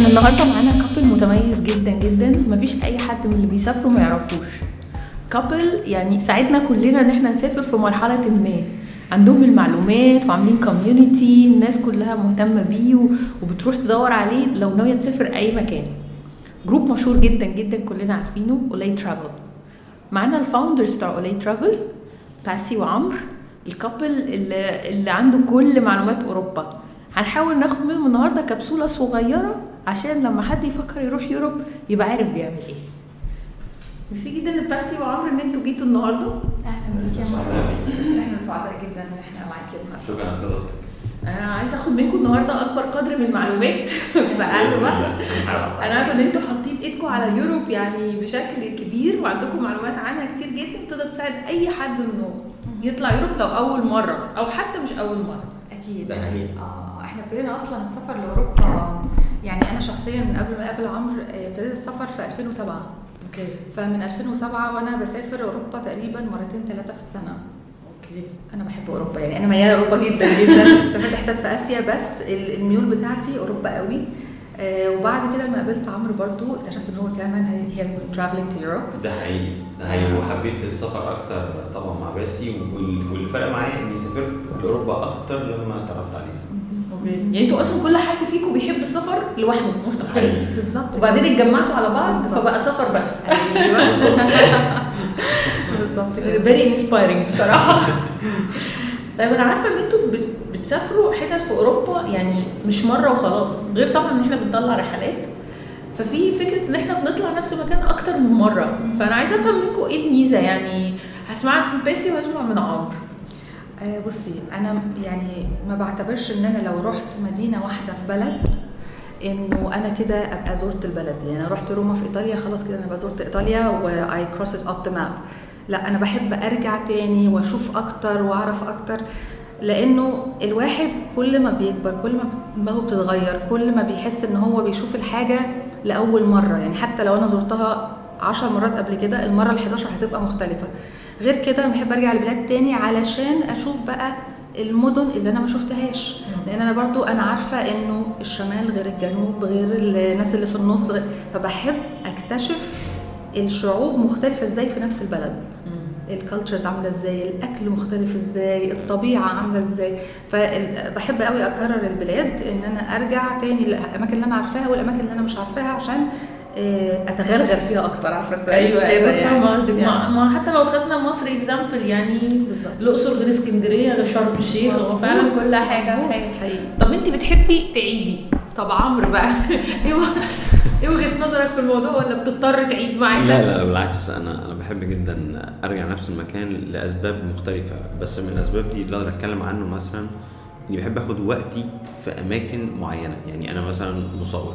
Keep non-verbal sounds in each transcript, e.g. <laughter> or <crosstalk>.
إحنا النهارده معانا couple متميز جدا جدا. مفيش أي حد من اللي بيسافروا ما يعرفوش. couple يعني ساعدنا كلنا إن إحنا نسافر في مرحلة ما. عندهم المعلومات وعاملين community الناس كلها مهتمة بيه وبتروح تدور عليه لو ناوية تسافر أي مكان. group مشهور جدا جدا كلنا عارفينه اولاي travel معانا ال founders بتاع اولاي travel باسي وعمرو ال couple اللي, اللي عنده كل معلومات أوروبا. هنحاول ناخد منهم النهارده كبسولة صغيرة عشان لما حد يفكر يروح يوروب يبقى عارف بيعمل إيه. ميرسي جدا لباسي وعمرو إن أنتوا جيتوا النهارده. أهلا بيك يا مرة إحنا سعداء جدا إن إحنا معاكي النهارده شكرا على استضافتك. أنا عايزة أخد منكم النهارده أكبر قدر من المعلومات. <laughs> فعارفه أنا عارفة إن أنتوا حاطين إيدكم على يوروب يعني بشكل كبير وعندكم معلومات عنها كتير جدا تقدر تساعد أي حد إنه يطلع Europe لو أول مرة أو حتى مش أول مرة. أكيد. ده حقيقي. آه إحنا ابتدينا أصلا السفر لأوروبا يعني أنا شخصيا من قبل ما اقابل عمرو آه، ابتديت السفر في 2007 أوكي. فمن 2007 وأنا بسافر أوروبا تقريبا مرتين ثلاثة في السنة. أوكي. أنا بحب أوروبا يعني أنا ميالة اوروبا جدا جدا. <laughs> سافرت حتت في آسيا بس ال- الميول بتاعتي أوروبا قوي. آه، وبعد كده لما قابلت عمرو برضو اكتشفت إن هو كمان he has been traveling to Europe. ده حقيقي ده حقيقي. وحبيت السفر أكتر طبعا مع باسي وال- واللي فرق معايا إني سافرت لأوروبا أكتر لما اتعرفت عليها يعني أنتوا أصلا كل حد فيكم بيحب السفر لوحده مستقل حقيقي بالظبط. وبعدين اتجمعتوا على بعض بالظبط. فبقى سفر بس. أيوه. <laughs> بالظبط كده. very inspiring بصراحة. طيب أنا عارفة إن أنتوا بت- بتسافروا حتت في أوروبا يعني مش مرة وخلاص غير طبعا إن إحنا بنطلع رحلات. ففي فكرة إن إحنا بنطلع نفس المكان أكتر من مرة. فأنا عايزة أفهم منكم إيه الميزة يعني؟ هسمعك من باسي وهسمع من عمرو. آه، بصي أنا يعني ما بعتبرش إن أنا لو رحت مدينة واحدة في بلد إنه أنا كده أبقى زرت البلد دي. يعني أنا رحت روما في إيطاليا خلاص كده أنا بقى زرت إيطاليا و I cross it off the map لا أنا بحب أرجع تاني وأشوف أكتر وأعرف أكتر لأنه الواحد كل ما بيكبر كل ما دماغه بتتغير كل ما بيحس إن هو بيشوف الحاجة لأول مرة. يعني حتى لو أنا زرتها عشر مرات قبل كده المرة ال11 هتبقى مختلفة. غير كده بحب أرجع البلاد تاني علشان أشوف بقى المدن اللي أنا ما شفتهاش. لأن أنا برضو أنا عارفة إنه الشمال غير الجنوب غير الناس اللي في النص غير فبحب أكتشف الشعوب مختلفة إزاي في نفس البلد. الكالتشرز عاملة إزاي الأكل مختلف إزاي الطبيعة عاملة إزاي. فبحب قوي أكرر البلاد إن أنا أرجع تاني للاماكن اللي أنا عارفاها والأماكن اللي أنا مش عارفاها عشان أتغلغل فيها أكتر عارفة إزاي؟ أيوه كده أيوه يعني. قصدك ما حتى لو خدنا مصر اكزامبل يعني بالظبط. الأقصر غير اسكندرية غير شرم الشيخ هو فعلا كل حاجة. حقيقي. طب أنت بتحبي تعيدي؟ طب عمرو بقى. <laughs> إيه و- إيه وجهة نظرك في الموضوع؟ ولا بتضطر تعيد معانا؟ لا لا بالعكس. أنا أنا بحب جدا أرجع نفس المكان لأسباب مختلفة. بس من الأسباب دي اللي أقدر أتكلم عنه مثلا إني بحب آخد وقتي في أماكن معينة. يعني أنا مثلا مصور.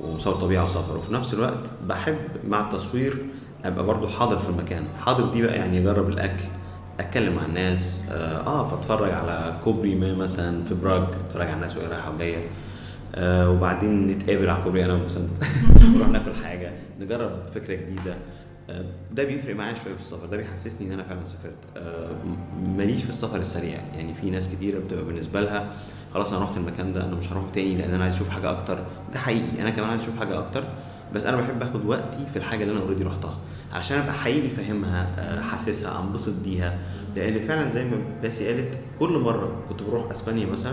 ومصور طبيعة وسفر. وفي نفس الوقت بحب مع التصوير أبقى برضو حاضر في المكان. حاضر دي بقى يعني أجرب الأكل أتكلم مع الناس آه آه، فأتفرج على كوبري ما مثلا في براغ أتفرج على الناس وهي رايحة وجاية. آه وبعدين نتقابل على الكوبري أنا مثلا <laughs> نروح ناكل حاجة نجرب فكرة جديدة. آه ده بيفرق معايا شوية في السفر ده بيحسسني إن أنا فعلا سافرت. آه ماليش في السفر السريع. يعني في ناس كتيرة بتبقى بالنسبة لها خلاص أنا رحت المكان ده أنا مش هروح تاني لأن أنا عايز أشوف حاجة أكتر. ده حقيقي أنا كمان عايز أشوف حاجة أكتر. بس أنا بحب آخد وقتي في الحاجة اللي أنا already رحتها عشان أبقى حقيقي فاهمها آه، حاسسها أنبسط بيها. لأن فعلا زي ما باسي قالت كل مرة كنت بروح أسبانيا مثلا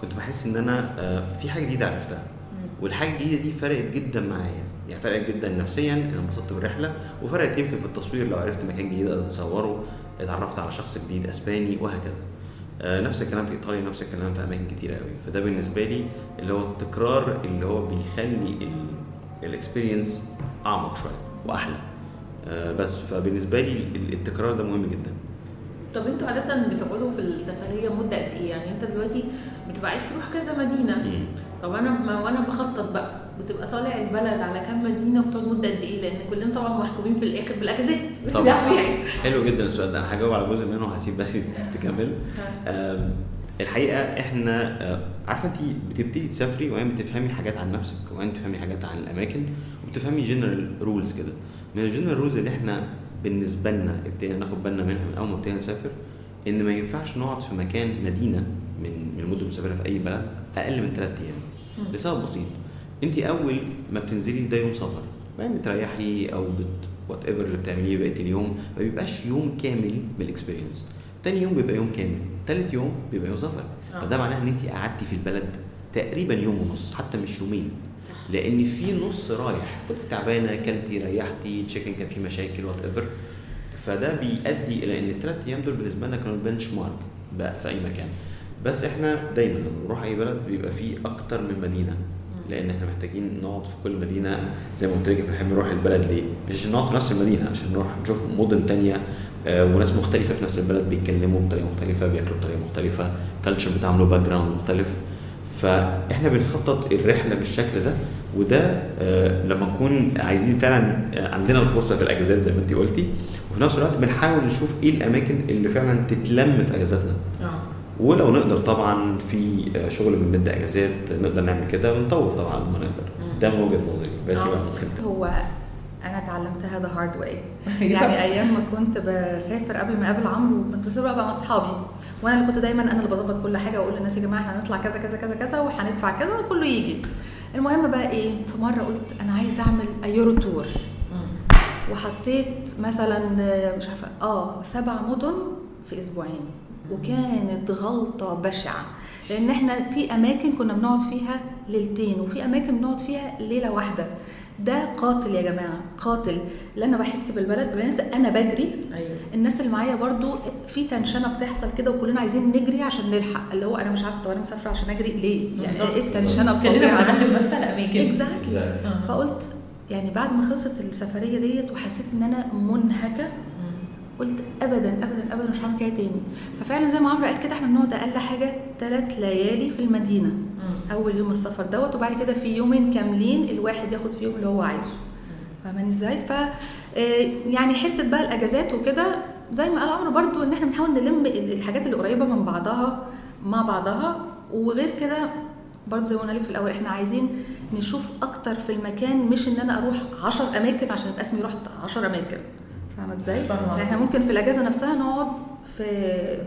كنت بحس إن أنا آه، في حاجة جديدة عرفتها. والحاجة الجديدة دي فرقت جدا معايا. يعني فرقت جدا نفسيا أنا انبسطت بالرحلة. وفرقت يمكن في التصوير لو عرفت مكان جديد أقدر اصوره اتعرفت على شخص جديد أسباني وهكذا. نفس الكلام في إيطاليا نفس الكلام في أماكن كتير قوي فده بالنسبة لي اللي هو التكرار اللي هو بيخلي الاكسبيرينس أعمق شوية وأحلى. آه، بس فبالنسبة لي ال- التكرار ده مهم جدا. طب أنتوا عادة بتقعدوا في السفرية مدة قد إيه؟ يعني انت دلوقتي بتبقى عايز تروح كذا مدينة. مم. طب أنا وأنا بخطط بقى. بتبقى طالع البلد على كام مدينة وبتقعد مدة قد إيه؟ لأن كلنا طبعا محكومين في الآخر بالأجازات. <laughs> طبعا. حلو جدا السؤال ده. أنا هجاوب على جزء منه وهسيب باسي تكمل. آم، الحقيقة إحنا آه، عارفة انت بتبتدي تسافري وبعدين بتفهمي حاجات عن نفسك وبعدين تفهمي حاجات عن الأماكن وبتفهمي general rules كده. من ال general rules اللي إحنا بالنسبة لنا ابتدينا ناخد بالنا منها من أول ما ابتدينا نسافر إن ما ينفعش نقعد في مكان مدينة من من المدن المسافرة في أي بلد أقل من ثلاث أيام. لسبب بسيط. انت اول ما بتنزلي ده يوم سفر بعدين بتريحي أو بت whatever اللي بتعمليه بقية اليوم ما بيبقاش يوم كامل من ال experience تاني يوم بيبقى يوم كامل تالت يوم بيبقى يوم سفر. آه. فده معناه ان انت قعدتي في البلد تقريبا يوم ونص حتى مش يومين. صح. لأن في نص رايح كنت تعبانة اكلتي ريحتي check-in كان فيه مشاكل whatever فده بيؤدي إلى إن الثلاث أيام دول بالنسبة لنا كانوا ال benchmark بقى في أي مكان. بس إحنا دايما لما بنروح أي بلد بيبقى فيه أكتر من مدينة. لأن إحنا محتاجين نقعد في كل مدينة. زي ما قلت لك بنحب نروح البلد ليه؟ مش عشان نقعد في نفس المدينة عشان نروح نشوف مدن تانية آه، وناس مختلفة في نفس البلد بيتكلموا بطريقة مختلفة بياكلوا بطريقة مختلفة culture بتاعهم له background مختلف. فإحنا بنخطط الرحلة بالشكل ده وده آه، لما نكون عايزين فعلا آه، عندنا الفرصة في الأجازات زي ما انت قلتي. وفي نفس الوقت بنحاول نشوف إيه الأماكن اللي فعلا تتلم في أجازاتنا. ولو نقدر طبعا في آه، شغل بنمد أجازات نقدر نعمل كده ونطول طبعا قد ما نقدر. ده من وجهة نظري بس آه. يبقى ممكن هو أنا اتعلمتها the hard way يعني أيام ما كنت بسافر قبل ما أقابل عمرو كنت بسافر بقى مع أصحابي وأنا اللي كنت دايما أنا اللي بظبط كل حاجة وأقول للناس يا جماعة إحنا هنطلع كذا كذا كذا كذا وهندفع كذا وكله يجي المهم بقى إيه في مرة قلت أنا عايزه أعمل يورو تور. وحطيت مثلا آه، مش عارفه آه سبع مدن في أسبوعين وكانت غلطة بشعة. لأن إحنا في أماكن كنا بنقعد فيها ليلتين وفي أماكن بنقعد فيها ليلة واحدة. ده قاتل يا جماعة قاتل. لأن أنا بحس بالبلد بالناس أنا بجري. أيوه. الناس اللي معايا برضو في تنشنة بتحصل كده وكلنا عايزين نجري عشان نلحق. اللي هو أنا مش عارفة طب أنا مسافرة عشان أجري ليه؟ يعني. إيه التنشنة الفظيعة بنعلم بس على أماكن. اكزاكتلي آه. فقلت يعني بعد ما خلصت السفرية ديت وحسيت إن أنا منهكة. قلت ابدا ابدا ابدا مش هعمل كده تاني. ففعلا زي ما عمرو قال كده إحنا بنقعد أقل حاجة ثلاث ليالي في المدينة. مم. أول يوم السفر دوت وبعد كده في يومين كاملين الواحد ياخد فيهم اللي هو عايزه. فاهماني إزاي؟ ف آه، يعني حتة بقى الأجازات وكده زي ما قال عمرو برضو إن إحنا بنحاول نلم ال- الحاجات اللي قريبة من بعضها مع بعضها. وغير كده برضو زي ما قلنا لك في الأول إحنا عايزين نشوف أكتر في المكان مش إن أنا أروح 10 أماكن عشان يبقى اسمي رحت 10 أماكن. فاهمة إزاي؟ إحنا ممكن في الأجازة نفسها نقعد في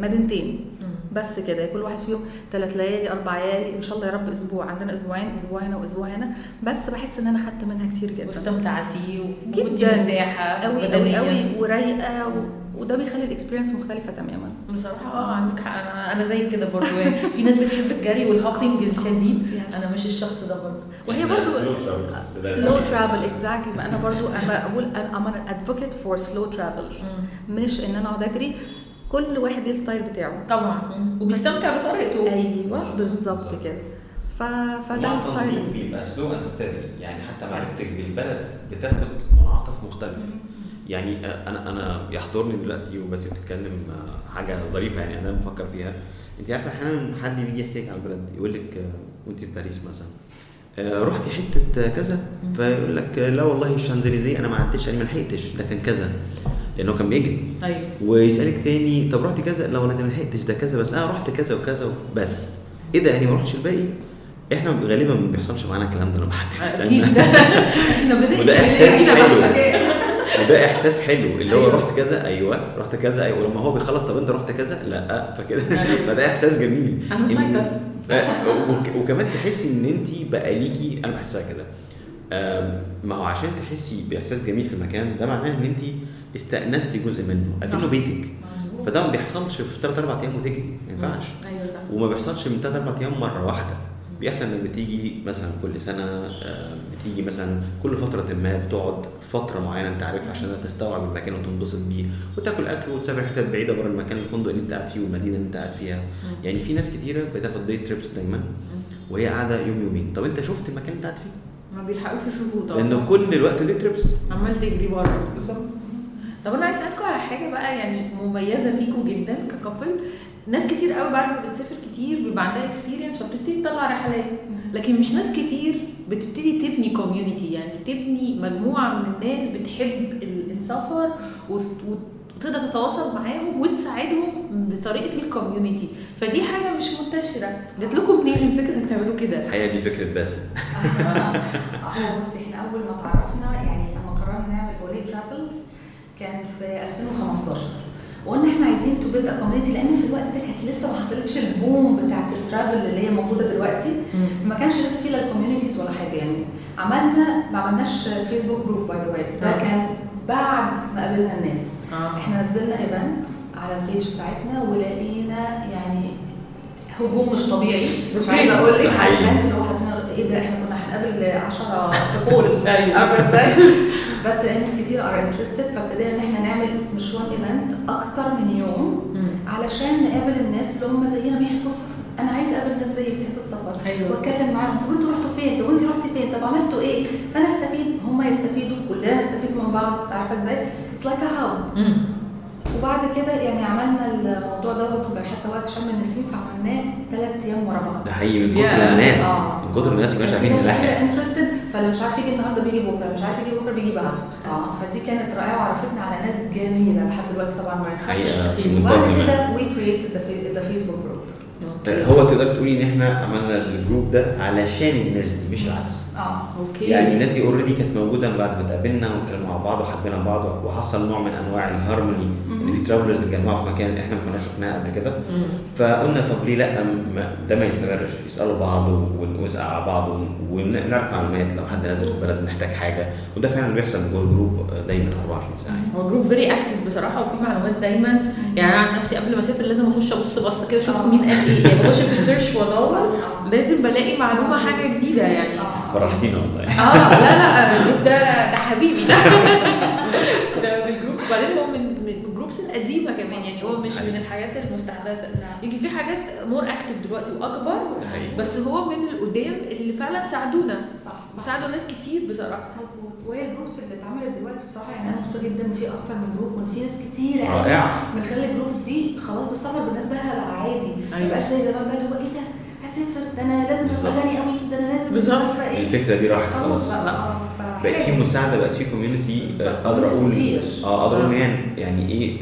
مدينتين. بس كده كل واحد فيهم ثلاث ليالي أربع ليالي إن شاء الله يا رب أسبوع عندنا أسبوعين أسبوع هنا وأسبوع هنا بس بحس إن أنا خدت منها كتير جدا واستمتعتي. وكنتي مرتاحة قوي قوي ورايقة. وده بيخلي الاكسبيرينس مختلفة تماما. بصراحة آه عندك حق. أنا أنا زي كده برضو. يعني في ناس بتحب الجري وال hopping الشديد. أنا مش الشخص ده برضو. وهي برضو slow travel exactly أنا برضو أنا بقول أنا am advocate for slow travel مش إن أنا أقعد أجري. كل واحد ليه ال style بتاعه. طبعا. وبيستمتع بطريقته. أيوه بالظبط. كده. ف... فده ال style بيبقى slow and steady يعني حتى. معرفتك بالبلد بتاخد منعطف مختلف. يعني أنا أنا يحضرني دلوقتي وبس بتتكلم آه، حاجة ظريفة يعني أنا بفكر فيها. أنت عارفة أحيانا حد بيجي يحكي لك على البلد يقول لك آه، وأنت في باريس مثلا آه، رحتي حتة كذا؟ فيقول لك آه، لا والله الشانزليزيه أنا ما عدتش أنا ما لحقتش ده كان كذا لأنه كان بيجري. أيوه ويسألك تاني طب رحت كذا؟ لا والله ده ما لحقتش ده كذا بس أنا رحت كذا وكذا بس. إيه ده يعني ما رحتش الباقي؟ إحنا غالبا ما بيحصلش معانا الكلام ده لما حد أكيد. بيسالنا <laughs> إحنا بنحكي وده حلو. وده إحساس حلو اللي هو أيوة. رحت كذا أيوه رحت كذا أيوه ولما هو بيخلص طب أنت رحت كذا لا فكده أيوة. <laughs> فده إحساس جميل أنا مسيطر. وك- وكمان تحسي إن أنت بقى ليكي أنا بحسها كده ما هو عشان تحسي بإحساس جميل في المكان ده معناه إن أنت استأنستي جزء منه أكنه صح. بيتك. فده ما بيحصلش في 3 4 أيام وتجري ما ينفعش أيوه صح وما بيحصلش من 3 4 أيام مرة واحدة بيحصل إنك بتيجي مثلا كل سنة آه، بتيجي مثلا كل فترة ما بتقعد فترة معينة أنت عارفها عشان تستوعب المكان وتنبسط بيه وتاكل أكل وتسافر حتت بعيدة بره المكان الفندق اللي أنت قاعد فيه والمدينة اللي أنت قاعد فيها. يعني في ناس كتيرة بتاخد day trips دايما وهي قاعدة يوم يومين. طب أنت شفت المكان اللي أنت قاعد فيه؟ ما بيلحقوش يشوفوه طبعا. لأن كل الوقت day trips عمال تجري بره. بالظبط. طب أنا عايز اسالكم على حاجة بقى يعني مميزة فيكم جدا ك couple. ناس كتير قوي بعد ما بتسافر كتير بيبقى عندها experience فبتبتدي تطلع رحلات. لكن مش ناس كتير بتبتدي تبني community يعني تبني مجموعة من الناس بتحب ال- السفر وت- وتقدر تتواصل معاهم وتساعدهم بطريقة ال community فدي حاجة مش منتشرة. جات لكم منين الفكرة إنك تعملوا كده؟ الحقيقة دي فكرة باسم <laughs> هو بصي إحنا أول ما تعرفنا يعني لما قررنا نعمل اولي ترافلز كان في 2015 وقلنا إحنا عايزين to build community لأن في الوقت ده كانت لسه ما حصلتش ال boom بتاعت ال travel اللي هي موجودة دلوقتي ما كانش لسه في لا ال communities ولا حاجة يعني عملنا ما عملناش فيسبوك group by the way ده آه. كان بعد ما قابلنا الناس آه إحنا نزلنا event على ال page بتاعتنا ولقينا يعني هجوم مش طبيعي مش <laughs> عايزة أقول لك على حقيقي. ال event اللي هو حسينا إيه ده إحنا كنا هنقابل 10 تقول أيوة. عارفة إزاي؟ <laughs> بس لأن ناس كتير are interested فابتدينا إن إحنا نعمل مش one event أكتر من يوم علشان نقابل الناس اللي هم زينا بيحبوا السفر أنا عايزة أقابل ناس زيي بتحب السفر أيوه وأتكلم معاهم طب أنتوا رحتوا فين؟ طب انت رحتي فين؟ طب عملتوا إيه؟ فأنا أستفيد هم يستفيدوا كلنا نستفيد من بعض عارفه إزاي؟ it's like a hub. وبعد كده يعني عملنا الموضوع دوت وكان حتى وقت شم النسيم فعملناه ثلاث أيام ورا بعض ده حقيقي من كتر. الناس آه. من كتر الناس مش كان في عارفين نلاحق interested فاللي مش عارف يجي النهارده بيجي بكرة مش عارف يجي بكرة بيجي بعد آه. فدي كانت رائعة وعرفتنا على ناس جميلة لحد دلوقتي طبعا ما ينفعش وبعد كده we created the Facebook group هو تقدر تقولي إن إحنا عملنا ال group ده علشان الناس دي مش العكس. آه أوكي يعني الناس دي already كانت موجودة من بعد ما اتقابلنا واتكلمنا مع بعض وحبينا بعض وحصل نوع من أنواع الهارموني إن في travelers اتجمعوا في مكان إحنا ما كناش شفناها قبل كده. فقلنا طب ليه لأ؟ ما- ده ما يستمرش يسألوا بعض ون- ونسال على بعض ونعرف معلومات لو حد نازل في البلد محتاج حاجة. وده فعلا بيحصل جوه ال group دايما 24 ساعة. هو group very active بصراحة وفي معلومات دايما. يعني أنا عن نفسي قبل ما أسافر لازم أخش أبص بصة كده أشوف. مين قال إيه. يعني بخش في ال search وادور. لازم بلاقي معلومة حاجة جديدة يعني. فرحتينا والله. آه لا لا ال group ده ده حبيبي ده ده بال group وبعدين هو من القديمه كمان يعني هو مش من الحاجات المستحدثة. يمكن في حاجات more active دلوقتي وأكبر. بس هو من القدام اللي فعلا ساعدونا. صح صح. وساعدوا ناس كتير بصراحة. مظبوط. وهي ال groups اللي اتعملت دلوقتي بصراحة يعني أنا مبسوطة جدا إن في أكتر من group وإن في ناس كتيره قوي رائعه من خلال ال groups دي خلاص بالسفر بالنسبة لها بقى عادي. ما أيوة. بقاش زي زمان بقى اللي هو إيه ده؟ أسافر. ده أنا لازم أبقى. غني قوي. ده أنا لازم بالظبط. الفكرة دي راحت خلاص بقى. بقت في. مساعدة بقت في community. أقدر أقول. آه أقدر أقول ان يعني إيه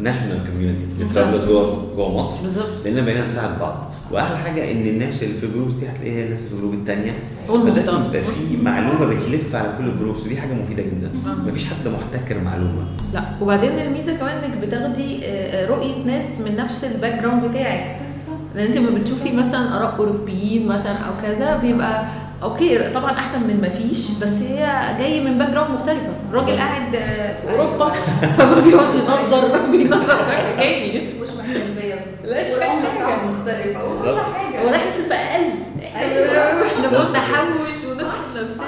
national community لل travelers جوه جوه مصر. بالظبط. لأن بقينا نساعد بعض. وأحلى حاجة إن الناس اللي في ال groups دي هتلاقيها هي الناس في ال group الثانية فده بيبقى في معلومة بتلف على كل ال groups ودي حاجة مفيدة جدا. آه. مفيش حد محتكر معلومة. لا. وبعدين الميزة كمان إنك بتاخدي آه، آه، رؤية ناس من نفس ال background بتاعك. بالظبط. لأن أنت لما بتشوفي مثلا آراء أوروبيين مثلا أو كذا بيبقى أوكي طبعا أحسن من ما فيش بس هي جاي من background مختلفه الراجل قاعد آه، في أوروبا فما بيقعد ينظر بينظر <laughs> حاجة تاني مش محتاج فيز. لا،. بتاعته مختلفة. وكل. حاجة. هو رايح يصرف أقل. أيوة. إحنا بالظبط. قلنا نحوش وندخل نفسنا.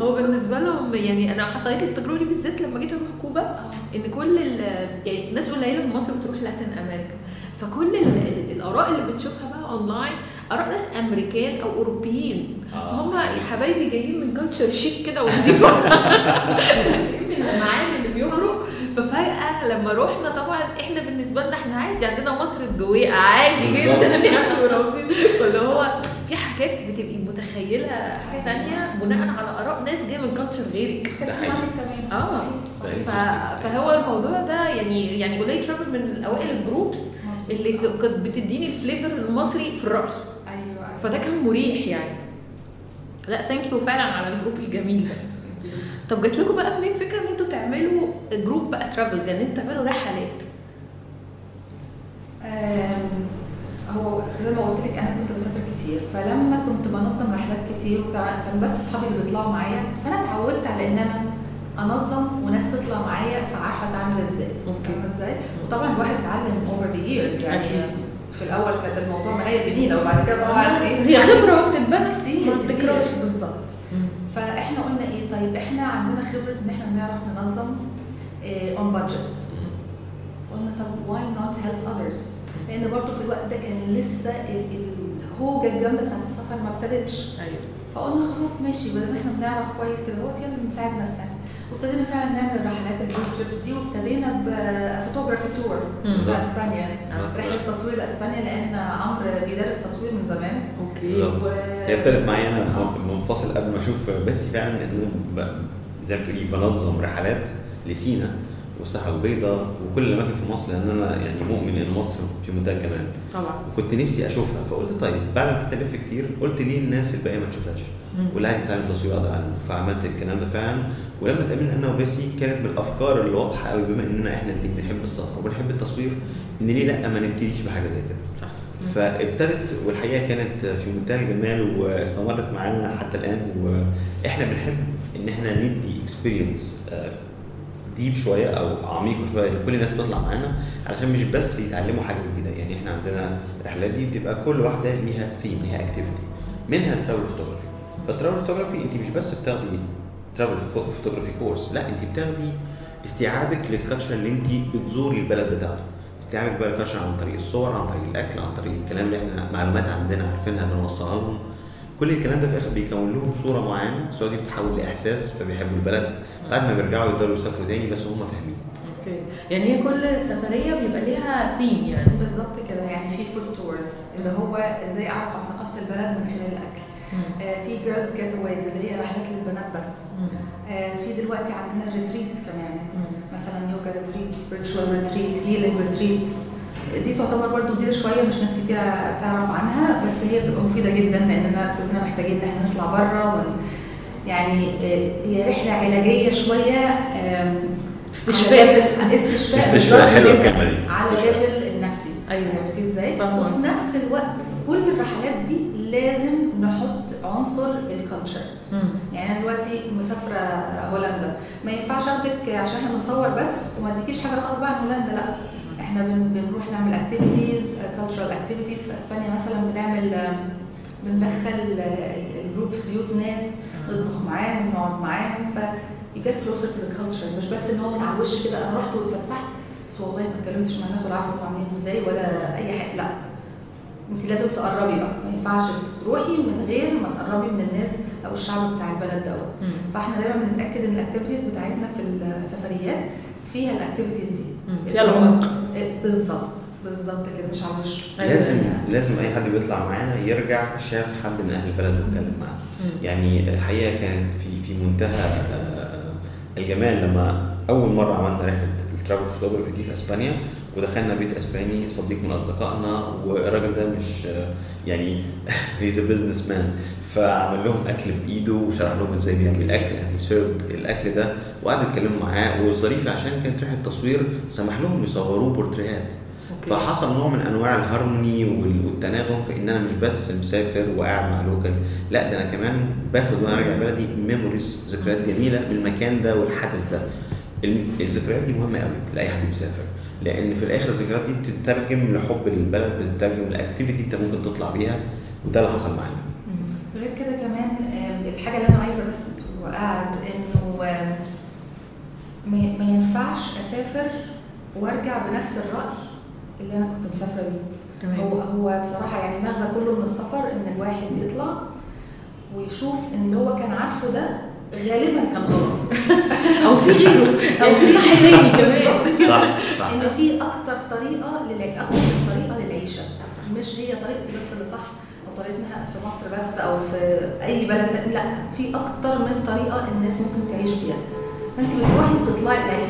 هو بالنسبة لهم يعني أنا حصلت لي التجربة دي بالذات لما جيت أروح كوبا إن كل ال- يعني ناس قليلة من مصر بتروح Latin America. فكل ال- ال- الآراء اللي بتشوفها بقى اونلاين اراء ناس أمريكان أو أوروبيين. آه. فهم يا حبايبي جايين من culture chic كده ونضيفة. <laughs> <laughs> من المعاني اللي بيخرج ففجأة لما رحنا طبعا إحنا بالنسبة لنا إحنا عادي عندنا مصر الجويقه عادي. جدا. <laughs> يعني ورافضين فاللي هو في حاجات بتبقي متخيلة حاجة ثانية بناء على آراء ناس جاية من culture غيرك. ده تمام. آه. interesting. فهو الموضوع ده يعني يعني قليل travel من أوائل ال groups. اللي كانت بتديني ال flavor المصري في الرأي. فده كان مريح يعني لا thank you فعلا على ال group الجميل ده طب جات لكم بقى منين فكره إن أنتوا تعملوا group بقى travels يعني أنتوا تعملوا رحلات هو زي ما قلت لك أنا كنت بسافر كتير فلما كنت بنظم رحلات كتير وكان كان بس أصحابي اللي بيطلعوا معايا فأنا اتعودت على إن أنا أنظم وناس تطلع معايا فعارفة اتعامل إزاي. فاهمة إزاي وطبعا الواحد اتعلم over the years يعني أكيد. في الأول كانت الموضوع مراية بنينة وبعد كده طبعا إيه؟ هي خبرة وبتتبنى كتير التكرار. بالظبط. فإحنا قلنا إيه؟ طيب إحنا عندنا خبرة إن إحنا بنعرف ننظم on budget قلنا طب why not help others لأن برضو في الوقت ده كان لسه ال- الهوجة الجامدة بتاعت السفر ما ابتدتش. أيوه. فقلنا خلاص ماشي بدل ما إحنا بنعرف كويس كده هو يلا نساعد ناس تانية. وابتدينا فعلا نعمل الرحلات ال group trips دي وابتدينا ب photography tour. في إسبانيا. رحلة تصوير لإسبانيا لأن عمرو بيدرس تصوير من زمان أوكي. و... هي ابتدت معايا أنا منفصل قبل ما أشوف بس فعلا ان زي ما بتقولي بنظم رحلات لسينا والصحراء البيضاء وكل الأماكن في مصر لأن أنا يعني مؤمن إن مصر في منتهى الجمال طبعا. وكنت نفسي أشوفها فقلت طيب بعد ما تلف كتير قلت ليه الناس الباقية ما تشوفهاش. واللي عايز يتعلم تصوير أقدر اعلمه فعملت الكلام ده فعلا. ولما اتقابلنا أنا وباسي كانت من الافكار اللي واضحه قوي بما إننا إحنا الاثنين بنحب السفر وبنحب التصوير إن ليه لأ ما نبتديش بحاجة زي كده. صح. فابتدت والحقيقة كانت في منتهى الجمال واستمرت معانا حتى الآن. وإحنا بنحب إن إحنا ندي experience deep شوية أو عميقه شوية لكل الناس بتطلع معانا علشان مش بس يتعلموا حاجة جديدة. يعني إحنا عندنا الرحلات دي بتبقى كل واحدة ليها ثيم ليها activity منها ال travel photography فال travel photography انت مش بس بتاخدي travel photography course لا انت بتاخدي استيعابك لل culture اللي انت بتزوري البلد بتاعته. استيعابك بقى ال culture عن طريق الصور عن طريق الأكل عن طريق الكلام اللي إحنا معلومات عندنا عارفينها بنوصلها لهم. كل الكلام ده في الآخر بيكون لهم صورة معينة الصورة دي بتتحول لإحساس فبيحبوا البلد. بعد ما بيرجعوا يقدروا يسافروا تاني بس هم فاهمين. أوكي. يعني هي كل سفرية بيبقى ليها ثيم يعني. بالظبط كده. يعني في food tours اللي هو إزاي أعرف عن ثقافة البلد من خلال الأكل. آه، في girls getaways اللي هي رحلات للبنات بس. آه، في دلوقتي عندنا ال retreats كمان. مثلا yoga retreat spiritual retreat healing retreats دي تعتبر برضو جديدة شوية مش ناس كتير تعرف عنها بس هي بتبقى مفيدة جدا لاننا كلنا محتاجين إن إحنا نطلع بره. يعني آه، هي رحلة علاجية شوية آم، استشفاء. استشفاء استشفاء حلوة كده. الكلمة دي على. level النفسي أيوة. عرفتي إزاي؟ وفي نفس الوقت في كل الرحلات دي لازم نحط عنصر ال culture يعني أنا دلوقتي مسافرة هولندا ما ينفعش أخدك عشان إحنا بنصور بس وما أديكيش حاجة خاصه بقى عن هولندا لأ إحنا بن- بنروح نعمل activities cultural activities في اسبانيا مثلا بنعمل آه، بندخل ال groups بيوت ناس نطبخ معاهم ونقعد معاهم. ف you get closer to the culture. مش بس إن هو من على الوش كده أنا رحت واتفسحت. بس والله ما اتكلمتش مع الناس ولا عارفه هم عاملين إزاي ولا أي حاجة. لأ. انت لازم تقربي بقى. ما ينفعش تروحي من غير ما تقربي من الناس أو الشعب بتاع البلد دوت. فإحنا دايما بنتأكد إن ال activities بتاعتنا في السفريات فيها ال activities دي. فيها العمق. بالظبط بالظبط كده مش على أيوة. لازم لازم أي حد بيطلع معانا يرجع شاف حد من أهل البلد واتكلم معاه. يعني الحقيقة كانت في في منتهى آه، الجمال لما أول مرة عملنا رحلة ال travel photography دي في إسبانيا. ودخلنا بيت أسباني صديق من أصدقائنا والراجل ده مش يعني he's a businessman فعمل لهم أكل بإيده وشرح لهم إزاي بيعمل الاكل يعني سيرد الأكل ده وقعدوا يتكلموا معاه. والظريف عشان كانت رحلة تصوير سمح لهم يصوروه بورتريهات. فحصل نوع من أنواع الهارموني وال- والتناغم في إن أنا مش بس مسافر وقاعد مع local لا ده أنا كمان باخد وأنا راجع بلدي memories ذكريات جميلة بالمكان ده والحدث ده. الذكريات دي مهمة قوي لأي حد بيسافر. لأن في الآخر الذكريات دي بتترجم لحب للبلد بتترجم ل activity أنت ممكن تطلع بيها وده اللي حصل معانا. غير كده كمان الحاجة اللي أنا عايزة بس قاعد إنه ما ما ينفعش أسافر وأرجع بنفس الرأي اللي أنا كنت مسافرة بيه. تمام. هو هو بصراحة يعني المغزى كله من السفر إن الواحد يطلع ويشوف إن اللي هو كان عارفه ده غالبا كان غلط <laughs> أو في غيره أو في صح تاني كمان. صح صح إن في أكتر طريقة للع... أكتر من طريقة للعيشة مش هي طريقتي بس اللي صح أو طريقتنا في مصر بس أو في أي بلد. لا في أكتر من طريقة الناس ممكن تعيش بيها فانت بتروحي وتطلعي يعني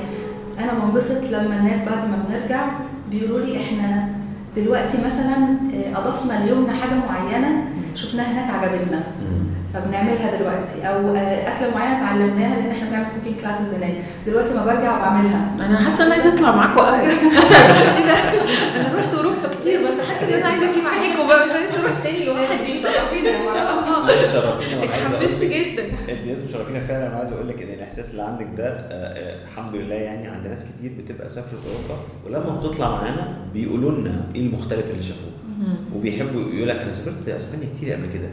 أنا بنبسط لما الناس بعد ما بنرجع بيقولوا لي إحنا دلوقتي مثلا آه، أضفنا ليومنا حاجة معينة شفناها هناك عجبتنا. فبنعملها دلوقتي. أو آه، أكلة معينة اتعلمناها لأن إحنا بنعمل cooking classes هناك. دلوقتي ما برجع وبعملها. أنا حاسة إن عايزة أطلع معاكم قوي <laughs> إيه ده؟ أنا رحت أوروبا كتير بس حاسة إن أنا عايزة أجي معاكم بقى. مش عايزة أروح تاني لوحدي. <laughs> شرفينا اتحمست جدا. الناس مشرفينا فعلا. أنا عايز أقول لك إن الإحساس اللي عندك ده آه، آه، الحمد لله يعني عند ناس كتير بتبقى سافرت أوروبا ولما بتطلع معانا بيقولوا لنا إيه المختلف اللي شافوه. وبيحبوا يقول لك أنا سافرت أسبانيا كتير قبل كده.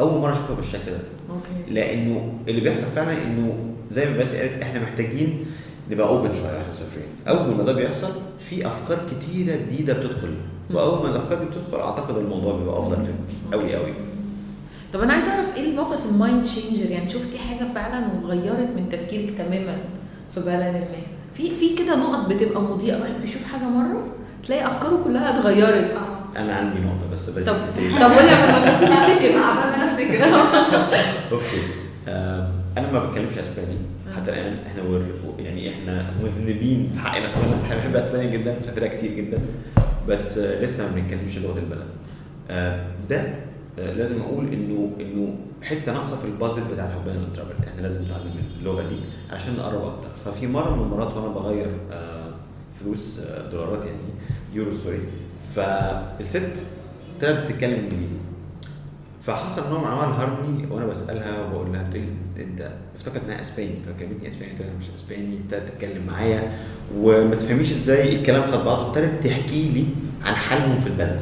أول مرة أشوفها بالشكل ده. okay. لأنه اللي بيحصل فعلا إنه زي ما باسي قالت إحنا محتاجين نبقى open شوية وإحنا مسافرين أول ما ده بيحصل في أفكار كتيرة جديدة بتدخل. وأول ما الأفكار دي بتدخل أعتقد الموضوع بيبقى أفضل فيه قوي قوي طب أنا عايزة أعرف إيه الموقف ال mind changer يعني شفتي حاجة فعلا وغيرت من تفكيرك تماما في بلد ما. في في كده نقط بتبقى مضيئة الواحد بيشوف حاجة مرة تلاقي أفكاره كلها اتغيرت. آه. أنا عندي نقطة بس بس طب طب ما بس تفتكر عبال ما نفتكر <laughs> okay. آم، أنا ما بتكلمش أسباني. حتى الآن إحنا ور... يعني إحنا مذنبين في حق نفسنا. إحنا بنحب أسبانيا جدا مسافرها كتير جدا. بس آه، لسه ما بنتكلمش لغة البلد. آه، ده آه، لازم أقول إنه إنه حتة ناقصة في البازل بتاع حبنا للترافل إحنا لازم نتعلم اللغة دي عشان نقرب أكتر. ففي مرة من المرات وأنا بغير آه، فلوس آه، دولارات يعني يورو سوري فالست طلعت بتتكلم إنجليزي. فحصل نوع من انواع الهارموني وأنا بسألها وبقول لها بتقول أنت افتكرت إنها إسباني. فكلمتني إسباني. قلت لها مش إسباني. ابتدت تتكلم معايا وما تفهميش إزاي الكلام خد بعضه ابتدت تحكي لي عن حالهم في البلد.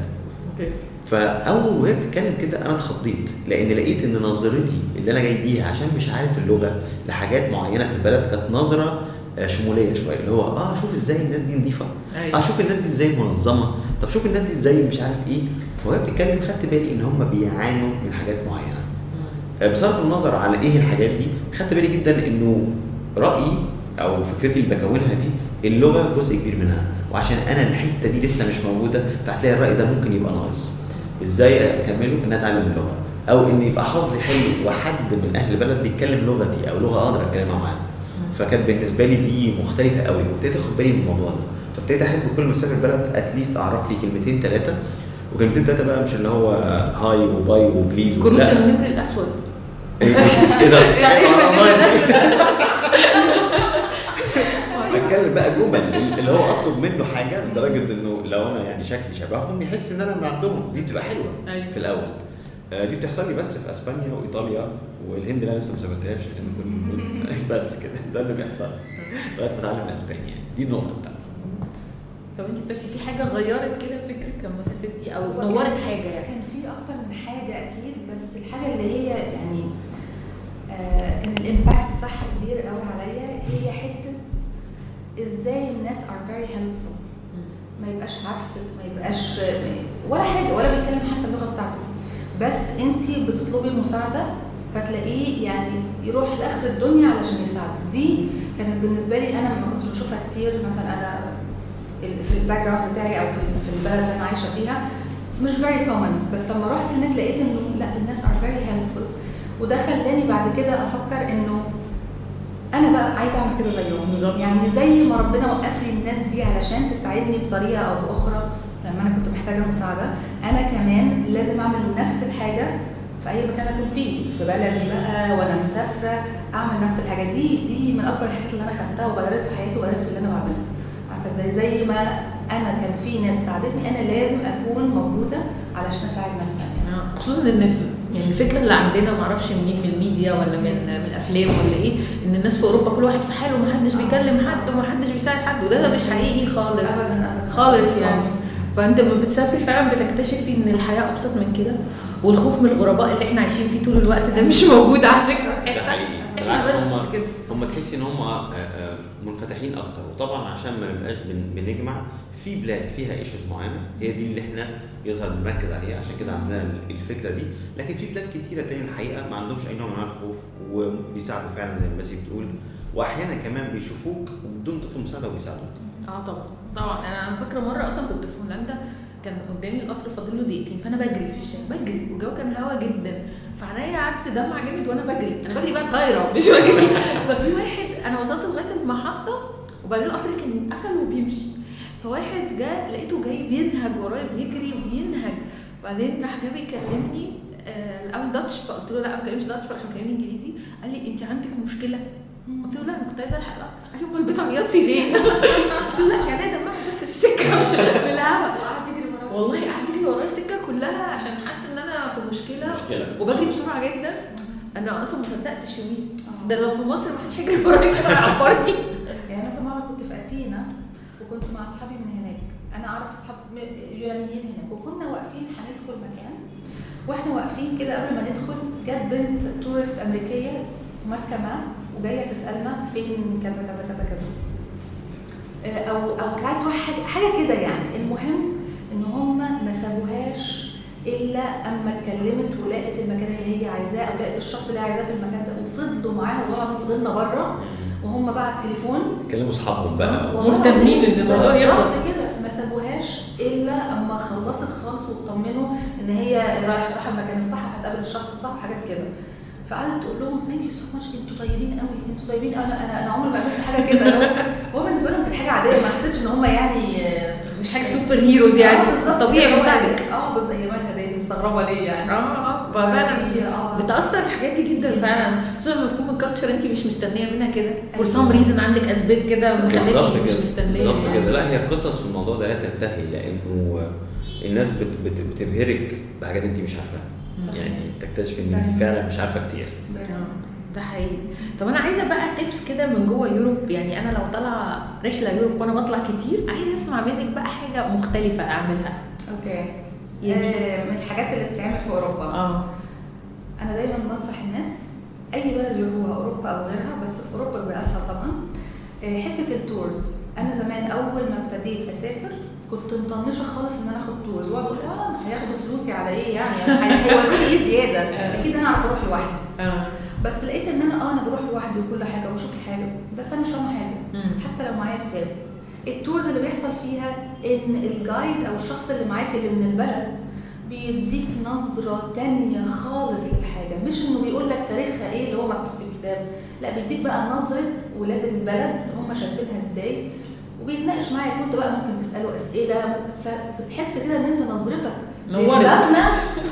okay. فأول وهي بتتكلم كده أنا اتخضيت لأن لقيت إن نظرتي اللي أنا جاي بيها عشان مش عارف اللغة لحاجات معينة في البلد كانت نظرة شمولية شوية اللي هو آه شوف إزاي الناس دي نظيفة. آه أيوه شوف الناس دي إزاي منظمة. طب شوف الناس دي إزاي مش عارف إيه. فوهي بتتكلم خدت بالي إن هم بيعانوا من حاجات معينة. آه، بصرف النظر على إيه الحاجات دي خدت بالي جدا إنه رأيي أو فكرتي اللي بكونها دي اللغة جزء كبير منها. وعشان أنا الحتة دي لسه مش موجودة فهتلاقي الرأي ده ممكن يبقى ناقص. إزاي أكمله؟ إن أتعلم اللغة. أو إن يبقى حظي حلو وحد من أهل البلد بيتكلم لغتي أو لغة أقدر أتكلمها معاه. فكانت بالنسبة لي دي مختلفة قوي وابتديت أخد بالي من الموضوع ده. فابتديت أحب كل ما أسافر بلد at least أعرف لي كلمتين ثلاثة وكلمتين ثلاثة بقى مش اللي هو hi و bye و please كروت النمر الأسود. <laughs> إيه ده؟ <laughs> يعني <laughs> إيه اتكلم بقى جمل اللي هو أطلب منه حاجة لدرجة إنه لو أنا يعني شكلي شبههم يحس إن أنا من عندهم. دي بتبقى حلوة أيوة. في الأول. دي بتحصل لي بس في إسبانيا وإيطاليا والهند أنا لسه ما سافرتهاش لأن كل <laughs> <laughs> بس كده. ده اللي بيحصل. لي لغاية ما أتعلم الاسباني يعني دي النقطة بتاعتي. طب أنت بس في حاجة غيرت كده فكرك لما سافرتي؟ أو نورت حاجة يعني؟ كان في أكتر من حاجة أكيد بس الحاجة اللي هي يعني آه كان الإمباكت بتاعها كبير قوي عليا هي حتة إزاي الناس are very helpful. ما يبقاش عارفك ما يبقاش ولا حاجة ولا بيتكلم حتى اللغة بتاعته. بس انت بتطلبي مساعدة فتلاقيه يعني يروح لآخر الدنيا علشان يساعدك دي كانت بالنسبة لي أنا ما كنتش بشوفها كتير مثلا أنا في ال background بتاعي أو في البلد اللي أنا عايشة فيها مش very common بس لما رحت هناك لقيت إنه لأ الناس are very helpful وده خلاني بعد كده أفكر إنه أنا بقى عايزة أعمل كده زيهم. يعني زي ما ربنا وقف لي الناس دي علشان تساعدني بطريقة أو بأخرى لما أنا كنت محتاجة مساعده أنا كمان لازم أعمل نفس الحاجة في أي مكان أكون فيه في بلدي بقى وأنا مسافرة أعمل نفس الحاجة دي دي من أكبر الحاجات اللي أنا خدتها وغيرت في حياتي وغيرت في اللي أنا بعمله. عارفة إزاي؟ زي ما أنا كان في ناس ساعدتني أنا لازم أكون موجودة علشان أساعد ناس تانية. آه، خصوصا إن يعني الفكرة اللي عندنا معرفش منين من الميديا ولا من من الأفلام ولا إيه إن الناس في أوروبا كل واحد في حاله ومحدش بيكلم حد ومحدش بيساعد حد وده ده مش حقيقي خالص. خالص يعني. فانت لما بتسافري فعلا بتكتشفي إن الحياة أبسط من كده والخوف من الغرباء اللي إحنا عايشين فيه طول الوقت ده مش موجود على فكرة. إحنا بس هم كده. هم تحسي إن هم آه، آه، منفتحين أكتر. وطبعا عشان ما نبقاش بن- بنجمع في بلاد فيها issues معينة هي دي اللي إحنا يظهر بنركز عليها. عشان كده عندنا الفكرة دي. لكن في بلاد كتيرة تانية الحقيقة ما عندهمش أي نوع من الخوف وبيساعدوا فعلا زي ما باسي بتقول. واحيانا كمان بيشوفوك وبدون تطلب مساعدة وبيساعدوك. آه طبعا. طبعا. أنا أنا فاكرة مرة أصلا كنت في هولندا كان قدامي القطر فاضل له دقيقتين فأنا بجري في الشارع بجري والجو كان هوا جدا. فعينيا قعدت تدمع جامد وأنا بجري. أنا بجري بقى طايرة مش بجري. <laughs> ففي واحد أنا وصلت لغاية المحطة وبعدين القطر كان قفل وبيمشي. فواحد جه لقيته جاي بينهج ورايا بيجري وبينهج. بعدين راح جه بيكلمني آه الأول داتش فقلت له لا ما بكلمش داتش فراح مكلمني إنجليزي. قال لي أنت عندك مشكلة؟ قلت له لا أنا كنت عايزة ألحق القطر. قال لي امال بتعيطي ليه؟ <laughs> قلت له لا يعني دمعت وراه والله قعدت يجري ورايا السكة كلها عشان حاسة إن أنا في مشكلة. مشكلة. وبجري بسرعة جدا. أنا أصلا ما صدقتش يومين. آه. ده لو في مصر ما حدش هيجري ورايا كده يعبرني <laughs> يعني مثلا مرة كنت في أتينا وكنت مع أصحابي من هناك. أنا أعرف أصحاب يونانيين هناك. وكنا واقفين هندخل مكان. وإحنا واقفين كده قبل ما ندخل جت بنت تورست أمريكية ماسكة ماب وجاية تسألنا فين كذا كذا كذا كذا. أو أو كانت عايزة حاجة كده يعني. المهم إن هم ما سابوهاش إلا أما اتكلمت ولقت المكان اللي هي عايزاه أو لقت الشخص اللي هي عايزاه في المكان ده وفضلوا معاها والله العظيم فضلنا بره. وهم بقى على التليفون. كلموا أصحابهم بقى. والله مهتمين إن الموضوع بالظبط يخلص. كده. ما سابوهاش إلا أما خلصت خالص واطمنوا إن هي رايحه رايحة المكان الصح هتقابل الشخص الصح وحاجات كده. فقعدت تقول لهم thank you so much أنتوا طيبين قوي أنتوا طيبين قوي. أنا أنا عمري ما عملت حاجة كده. هو بالنسبة لهم كانت حاجة عادية ما حسيتش إن هم يعني مش حاجة superheroes يعني. آه، بالظبط. طبيعي هو بنساعدك آه بس هي مالها دي مستغربة ليه يعني. آه آه فعلا فدي- آه. بتأثر الحاجات دي جدا فعلا. خصوصا لما تكون من culture انت مش مستنية منها كده. for. some reason عندك أسباب كده بالظبط مخليكي مش مستنية. بالظبط كده. لا هي القصص في الموضوع ده لا تنتهي لأنه الناس بت بت بتبهرك بحاجات انت مش عارفاها. يعني تكتشف إن انت فعلا مش عارفة كتير. ده حقيقي. طب أنا عايزة بقى tips كده من جوه Europe يعني أنا لو طالعة رحلة Europe وأنا بطلع كتير عايزة أسمع منك بقى حاجة مختلفة أعملها. okay. يعني آه، من الحاجات اللي بتتعمل في أوروبا. آه. أنا دايما بنصح الناس أي بلد يروحوها أوروبا أو غيرها بس في أوروبا بيبقى أسهل طبعا. آه، حتة ال tours أنا زمان أول ما ابتديت أسافر كنت مطنشة خالص إن أنا آخد tours واقعد أقول آه هياخدوا فلوسي على إيه يعني؟ هي- هيوروني إيه زيادة؟ <laughs> أكيد أنا اعرف أروح لوحدي. آه. بس لقيت إن أنا آه أنا بروح لوحدي وكل حاجة وبشوف الحاجة بس أنا مش فاهمة حاجة. حتى لو معايا كتاب. ال tours اللي بيحصل فيها إن ال guide أو الشخص اللي معاك اللي من البلد بيديك نظرة تانية خالص للحاجة. مش إنه بيقول لك تاريخها إيه اللي هو مكتوب في الكتاب. لا بيديك بقى نظرة ولاد البلد هم شايفينها إزاي. وبيتناقش معاك وانت بقى ممكن تسأله أسئلة فبتحس كده إن أنت نظرتك نورت. للمبنى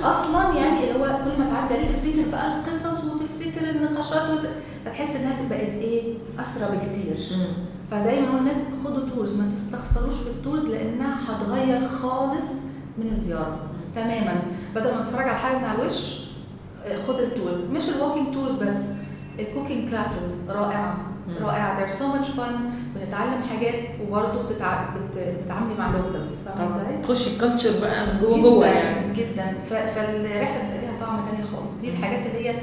أصلا يعني اللي هو كل ما تعدي عليه تفتكر بقى القصص وتفتكر النقاشات وت... فتحس إنها بقت إيه أثرى بكتير. فدايما أقول للناس خدوا tours ما تستخسروش في ال tours لأنها هتغير خالص من الزيارة تماما بدل ما تتفرج على حاجة من على الوش آه، خد ال tours مش ال walking tours بس ال cooking classes رائعة. رائعه there's so much fun. بنتعلم حاجات وبرضه بتتع... بت... بتتعاملي مع locals فاهمة إزاي؟ طبعا تخش ال culture بقى من جوه جوه يعني. جدا. ف... فالرحلة بيبقى ليها طعم تاني خالص. دي الحاجات اللي هي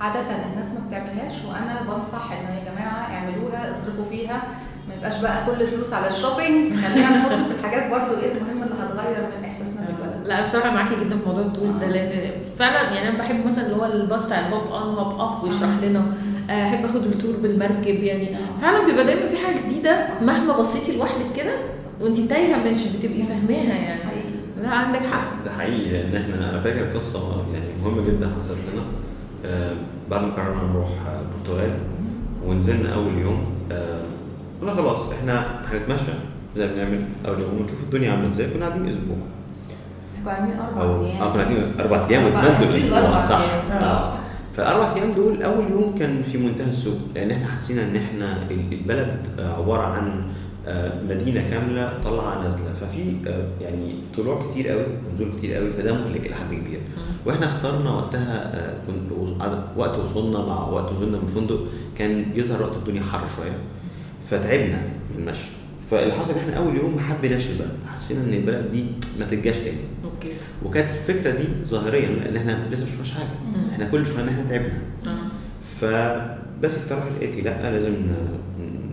عادة الناس ما بتعملهاش وأنا بنصح إن يا جماعة اعملوها اصرفوا فيها. ما يبقاش بقى كل الفلوس على ال shopping خلينا نحط في الحاجات برضو إيه المهم اللي هتغير من إحساسنا بالبلد لا بصراحة معاكي جدا في موضوع ال tours ده لأن فعلا يعني أنا بحب مثلا اللي هو الباص بتاع ال hop on hop off ويشرح لنا. أحب آخد ال tour بالمركب يعني. فعلا بيبقى دايما في حاجة جديدة مهما بصيتي لوحدك كده وانت تايهة مش بتبقي فاهماها يعني. لا عندك حق. ده حقيقي. لأن إحنا أنا فاكر قصة يعني مهمة جدا حصلت لنا. آه، بعد ما قررنا نروح آه، البرتغال ونزلنا أول يوم آه، قلنا خلاص إحنا هنتمشى زي ما بنعمل أول يوم ونشوف الدنيا عاملة إزاي. كنا قاعدين أسبوع. إحنا كنا قاعدين أربع أيام. آه كنا قاعدين أربع أيام أربع واتمدوا صح. آه. فالاربع أيام دول أول يوم كان في منتهى السوء لأن إحنا حسينا إن إحنا ال- البلد عبارة عن آه، مدينة كاملة طالعة نازلة. ففي آه، يعني طلوع كتير قوي ونزول كتير قوي فده مهلك إلى حد كبير. وإحنا اخترنا وقتها آه، وقت وصولنا مع وقت نزولنا من الفندق كان يظهر وقت الدنيا حر شوية. فتعبنا من المشي. فاللي حصل إحنا اول يوم ما حبيناش البلد. حسينا إن البلد دي ما ترجعش تاني. أوكي. وكانت الفكرة دي ظاهريا لأن إحنا لسه مش شفناش حاجة. مم. إحنا كل شوية إن إحنا تعبنا. آه. فبس اقترحت لي لأ لازم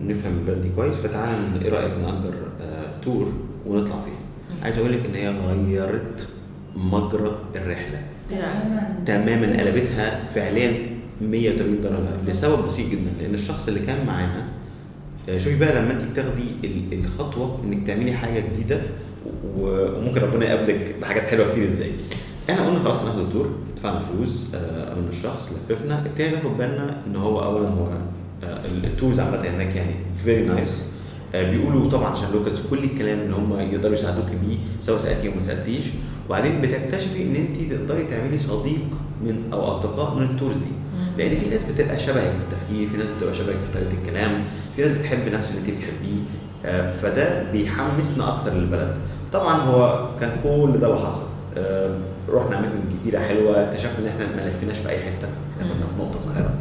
نفهم البلد دي كويس. فتعالى إيه رأيك نأجر آه، tour ونطلع فيها. عايز أقول لك إن هي غيرت مجرى الرحلة. تماما قلبتها فعليا 180 درجة. لسبب بسيط جدا لأن الشخص اللي كان معانا شوفي بقى لما انت بتاخدي ال- الخطوة انك تعملي حاجة جديدة وممكن ربنا يقابلك بحاجات حلوة كتير إزاي. إحنا قلنا خلاص هناخد ال tour دفعنا الفلوس آه، قابلنا الشخص لففنا ابتدينا ناخد بالنا ان هو اولا هو آه، ال tours عامة هناك يعني very nice بيقولوا طبعا عشان locals كل الكلام اللي هم يقدروا يساعدوك بيه سواء سألتي أو ما سألتيش. وبعدين بتكتشفي ان انت تقدري تعملي صديق من أو أصدقاء من التورز دي. لأن في ناس بتبقى شبهك في التفكير في ناس بتبقى شبهك في طريقة الكلام في ناس بتحب نفس اللي انت بتحبيه آه، فده بيحمسنا أكتر للبلد. طبعا هو كان كل ده اللي حصل آه، رحنا أماكن كتيرة حلوة اكتشفنا إن إحنا ما لفيناش في أي حتة. إحنا كنا في نقطة صغيرة.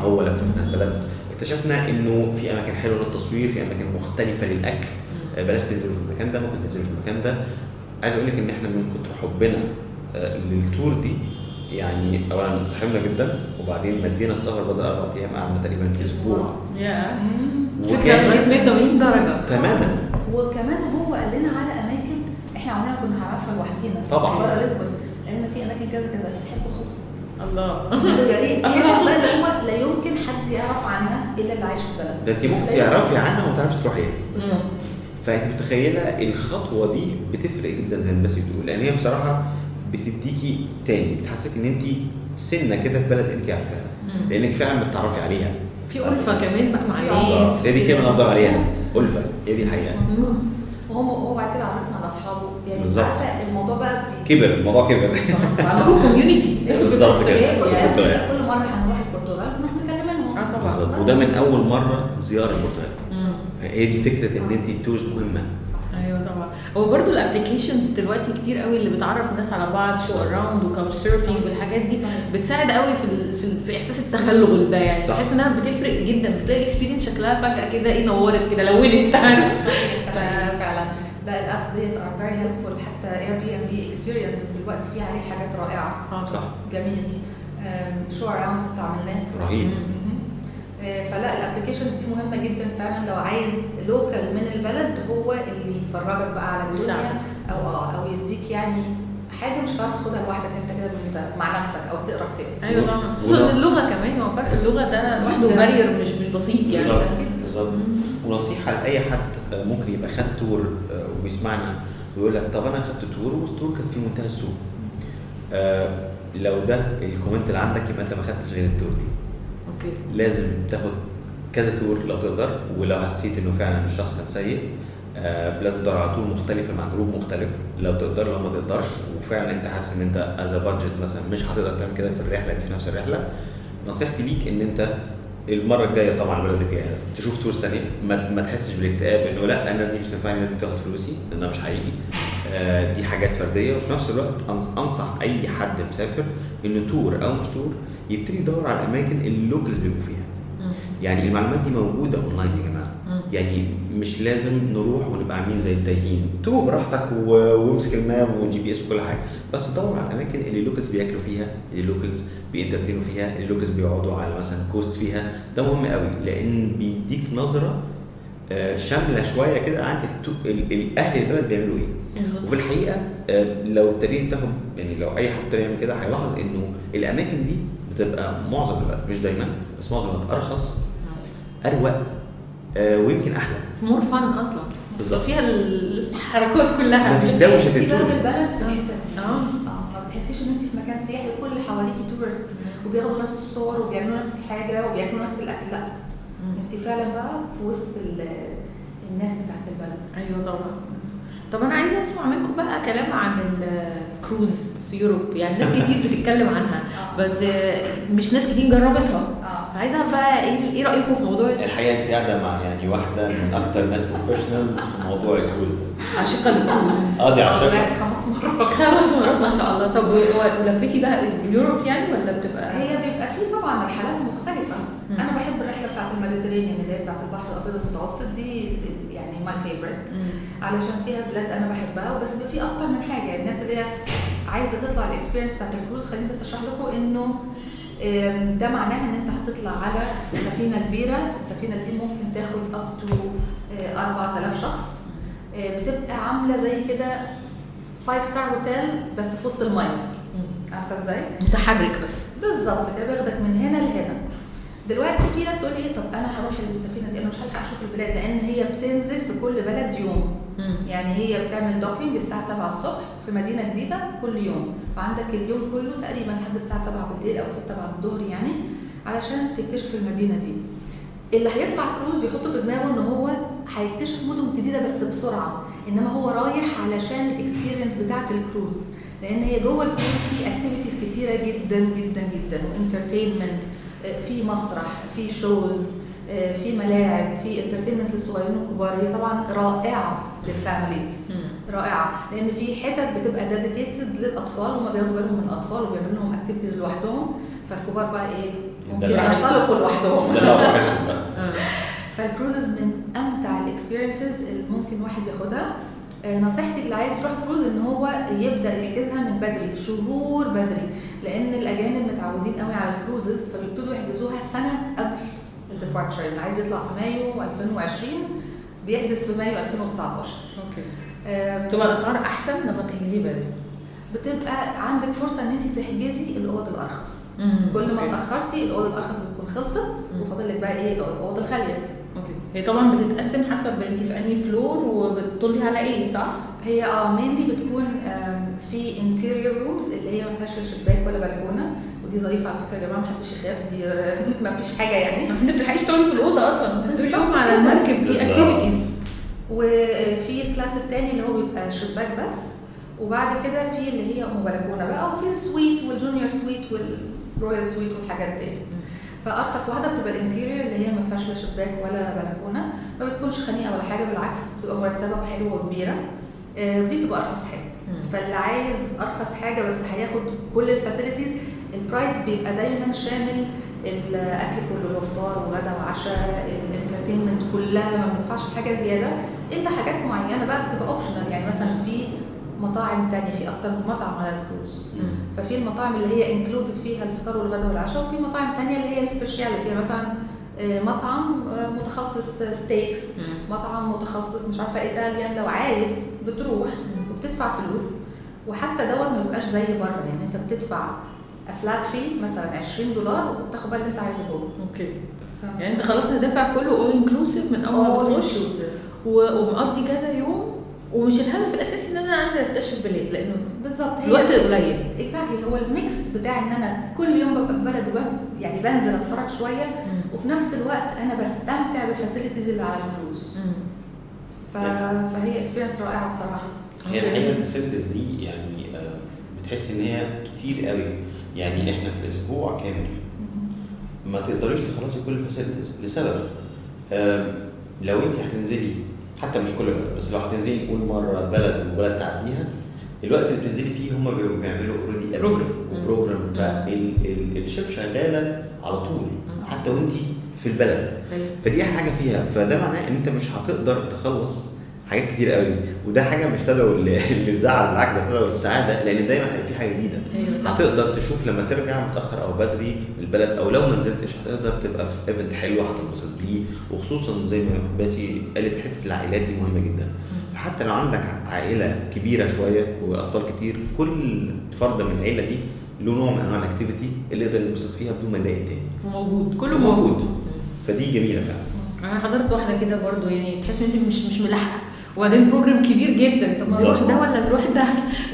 هو لففنا البلد. اكتشفنا إنه في أماكن حلوة للتصوير في أماكن مختلفة للأكل. آه، بلاش تنزلوا في المكان ده ممكن تنزلوا في المكان ده. عايز أقول لك إن إحنا من كتر حبنا للتور دي يعني اولا صاحبنا جدا وبعدين مدينا السفر بدل أربع أيام قعدنا تقريبا أسبوع. فكره وكان- اتغيرت 180 درجة. تماما. وكمان هو قال لنا على أماكن إحنا عمرنا كنا هنعرفها لوحدينا. طبعاً. بره ليزبون لأن في أماكن كذا كذا. بتحبوا خد الله. يا ريت. <laughs> هي هو لا يمكن حد يعرف عنها إلا اللي عايش في البلد. ده انت ممكن تعرفي عنها وما تعرفيش تروحيها. بالظبط. فأنت متخيلة الخطوة دي بتفرق جدا زي ما بس بتقول. لأن هي بصراحة بتديكي تاني بتحسسك إن انت سنة كده في بلد انت عارفاها. لأنك فعلا بتتعرفي عليها. في ألفة كمان بقى مع الناس بالظبط هي دي وكده. كلمة أنا بدور عليها. ألفة. هي دي الحقيقة. وهم هو بعد كده عرفنا على أصحابه. يعني بالظبط. عارفة الموضوع بقى بي- كبر. الموضوع كبر. وعندكم community <laughs> <laughs> بالظبط كده. كل البرتغال. كل مرة هنروح البرتغال نروح نكلمهم. آه طبعا. بالظبط. وده من أول مرة زيارة البرتغال. هي دي فكرة إن انت to مهمة. صح. أيوه طبعا. هو برضو ال applications دلوقتي كتير قوي اللي بتعرف الناس على بعض Show Around و Couchsurfing والحاجات دي بتساعد قوي في ال في, في إحساس التغلغل ده يعني. بحس إنها بتفرق جدا. بتلاقي ال experience شكلها فجأة كده إيه نورت كده لونت. فعلا. لا ال apps that are very helpful حتى Airbnb experiences دلوقتي فيها عليه حاجات رائعة. آه صح. جميل. Show Around استعملناه. رهيب. فلا ال applications دي مهمة جدا فعلا. لو عايز local من البلد هو اللي يفرجك بقى على الدنيا. أو آه أو يديك يعني حاجة مش هتعرف تاخدها لوحدك. أنت كده مع نفسك أو تقرا كتاب. أيوه طبعا. خصوصا اللغة كمان هو فرق اللغة ده لوحده. barrier مش مش بسيط يعني. بالظبط بالظبط. ونصيحة لأي حد آه، ممكن يبقى خد tour آه، وبيسمعنا ويقول لك طب أنا خدت tour وال tour كانت في منتهى السوء. آه، لو ده ال comment اللي عندك يبقى أنت ما خدتش غير ال tour دي. أوكي. لازم تاخد كذا tour لو تقدر ولو حسيت إنه فعلا الشخص كان سيء آه لازم تدور على tour مختلفة مع group مختلف. لو تقدر لو ما تقدرش وفعلا أنت حاسس إن أنت as budget مثلا مش هتقدر تعمل كده في الرحلة دي في نفس الرحلة. نصيحتي ليك إن أنت المرة الجاية طبعا البلد الجاية تشوف tours تانية ما, تحسش بالاكتئاب إنه لأ الناس دي مش تنفعني الناس دي بتاخد فلوسي لأن ده مش حقيقي. دي حاجات فردية. وفي نفس الوقت أنصح أي حد مسافر إنه tour أو مش tour يبتدي يدور على الأماكن اللي ال locals بيبقوا فيها. يعني المعلومات دي موجودة اونلاين يا جماعة. يعني مش لازم نروح ونبقى عاملين زي التايهين. توه براحتك وامسك ال map وال GPS وكل حاجة. بس دور على الأماكن اللي ال locals بياكلوا فيها اللي ال locals بي entertain وا فيها اللي ال locals بيقعدوا على مثلا coast فيها. ده مهم قوي لأن بيديك نظرة آه، شاملة شوية كده عن التو- ال- ال- أهل البلد بيعملوا إيه. وفي الحقيقة آه، لو ابتديت تاخد يعني لو أي حد ابتدى يعمل كده هيلاحظ إنه الأماكن دي بتبقى معظم الوقت مش دايما بس معظم الوقت أرخص أروق آه، ويمكن أحلى. في more fun أصلا. بالظبط. فيها الحركات كلها. مفيش دوشة في ال tourist. بالبلد في الحتت دي. آه. ما بتحسيش إن انت في مكان سياحي وكل اللي حواليكي tourist وبياخدوا نفس الصور وبيعملوا نفس الحاجة وبياكلوا نفس الأكل. لا. انت فعلا بقى في وسط ال- الناس بتاعت البلد. أيوه طبعا. طب أنا عايزة أسمع منكم بقى كلام عن الكروز في Europe. يعني ناس كتير بتتكلم عنها. <laughs> آه. بس آه، مش ناس كتير جربتها. فعايزه اعرف بقى إيه إيه رأيكم في موضوع الحقيقة انت قاعدة مع يعني واحدة من أكتر الناس professionals في موضوع الكروز ده. عاشقة للكروز <laughs> آه دي طلعت عشان خمس مرات. <laughs> خمس مرات ما شاء الله. طب و- ولفيتي بقى Europe يعني ولا بتبقى؟ هي بيبقى فيه طبعا رحلات مختلفة. أنا بحب الرحلة بتاعت ال Mediterranean اللي هي بتاعت البحر الأبيض المتوسط دي يعني my favorite. علشان فيها بلاد أنا بحبها بس في أكتر من حاجة. يعني الناس اللي هي عايزة تطلع ال experience بتاعت الكروز خليني بس أشرح لكم إنه ده معناها إن أنت هتطلع على سفينة كبيرة. السفينة دي ممكن تاخد up to 4000 شخص. آه، بتبقى عاملة زي كده 5 star hotel بس في وسط المية. عارفة إزاي؟ متحرك بس. بالظبط كده بياخدك من هنا لهنا. دلوقتي في ناس تقول إيه طب أنا هروح السفينه دي أنا مش هلحق أشوف البلاد لأن هي بتنزل في كل بلد يوم. مم. يعني هي بتعمل docking الساعة 7 الصبح في مدينة جديدة كل يوم. فعندك اليوم كله تقريبا لحد الساعة 7 بالليل أو 6 بعد الظهر يعني علشان تكتشف المدينة دي. اللي هيطلع كروز يحطه في دماغه إن هو هيكتشف مدن جديدة بس بسرعة إنما هو رايح علشان ال experience بتاعة الكروز. لأن هي جوه الكروز في activities كتيرة جدا جدا جدا و entertainment في مسرح في shows في ملاعب في entertainment للصغيرين والكبار. هي طبعا رائعة لل families. رائعة. لأن في حتت بتبقى dedicated للأطفال وما بياخدوا بالهم من الأطفال وبيعملوا لهم activities لوحدهم. فالكبار بقى إيه؟ ممكن. ينطلقوا لوحدهم. <laughs> فال cruises من أمتع ال experiences اللي ممكن واحد ياخدها. نصيحتي اللي عايز يروح كروز إن هو يبدأ يحجزها من بدري شهور بدري لأن الأجانب متعودين قوي على ال cruises فبيبتدوا يحجزوها سنة قبل ال departure اللي عايز يطلع في مايو 2020 بيحجز في مايو 2019 okay. آه، تبقى الأسعار أحسن لما تحجزي بلد بتبقى عندك فرصة إن أنت تحجزي الأوض الأرخص. كل ما. اتأخرتي الاوضه الأرخص بتكون خلصت. وفاضل لك بقى إيه؟ الاوضه الغالية. هي طبعا بتتقسم حسب انت في انهي floor وبتطلي على إيه صح؟ هي آه mainly بتكون في interior rooms اللي هي ما فيهاش لا شباك ولا بلكونة ودي ظريفة على فكرة يا جماعة محدش يخاف دي <laughs> ما فيش حاجة يعني بس انت بتلحقيش تقعدي في الأوضة أصلا طول اليوم على. المركب في. activities وفي ال class الثاني اللي هو بيبقى شباك بس وبعد كده في اللي هي أم بلكونة بقى وفي ال suite وال junior suite وال royal suite والحاجات دي فأرخص واحدة بتبقى ال interior اللي هي ما فيهاش لا شباك ولا بلكونة ما بتكونش خنيقة ولا حاجة بالعكس بتبقى مرتبة وحلوة وكبيرة آه، ودي بتبقى أرخص حاجة. فاللي عايز أرخص حاجة بس هياخد كل ال facilities ال price بيبقى دايما شامل الأكل كله له فطار وغدا وعشاء ال entertainment كلها ما بندفعش في حاجة زيادة إلا حاجات معينة بقى بتبقى optional يعني مثلا في مطاعم تانية في أكتر من مطعم على الكروز. ففي المطاعم اللي هي included فيها الفطار والغدا والعشاء وفي مطاعم تانية اللي هي specialty يعني مثلا آه، مطعم آه، متخصص steaks مطعم متخصص مش عارفة Italian لو عايز بتروح وبتدفع فلوس. وحتى دوت ما بيبقاش زي بره يعني انت بتدفع flat في مثلا 20 دولار وبتاخد بقى اللي انت عايزه جوه. okay. يعني انت خلاص دافع كله all inclusive من أول ما تخش؟ ومقضي كذا يوم ومش الهدف الأساسي ان أنا انزل اكتشف بلاد لأنه بالظبط الوقت قليل. exactly هو ال mix بتاع إن أنا كل يوم ببقى في بلد وب- يعني بنزل أتفرج شوية وفي نفس الوقت أنا بستمتع بال facilities اللي على الكروز. ف... فهي experience رائعة بصراحة. هي الحقيقة ال facilities دي يعني آه، بتحس إن هي كتير قوي. يعني إحنا في أسبوع كامل ما تقدريش تخلصي كل ال facilities لسبب. آم، لو أنت هتنزلي حتى مش كل بلد بس لو هتنزلي نقول مرة بلد وبلد تعديها الوقت اللي بتنزلي فيه هم بيعملوا already program. و program فال ship شغالة على طول حتى وانت في البلد. فدي حاجة فيها فده معناه إن أنت مش هتقدر تخلص حاجات كتير قوي. وده حاجة مش تدعو لل- <laughs> للزعل بالعكس ده تدعو للسعادة لأن دايما هيبقى في حاجة جديدة. صح. هتقدر تشوف لما ترجع متأخر أو بدري من البلد أو لو ما نزلتش هتقدر تبقى في event حلو هتنبسط بيه. وخصوصا زي ما باسي قالت حتة العائلات دي مهمة جدا. فحتى لو عندك عائلة كبيرة شوية وأطفال كتير كل فرد من العيلة دي له نوع من أنواع ال activity اللي يقدر ينبسط فيها بدون ما يضايق التاني. وموجود. كله موجود. موجود. فدي جميلة فعلا. أنا حضرت واحدة كده برضو يعني تحس إن أنت مش مش ملاحقة. وبعدين program كبير جدا طب نروح ده ولا نروح ده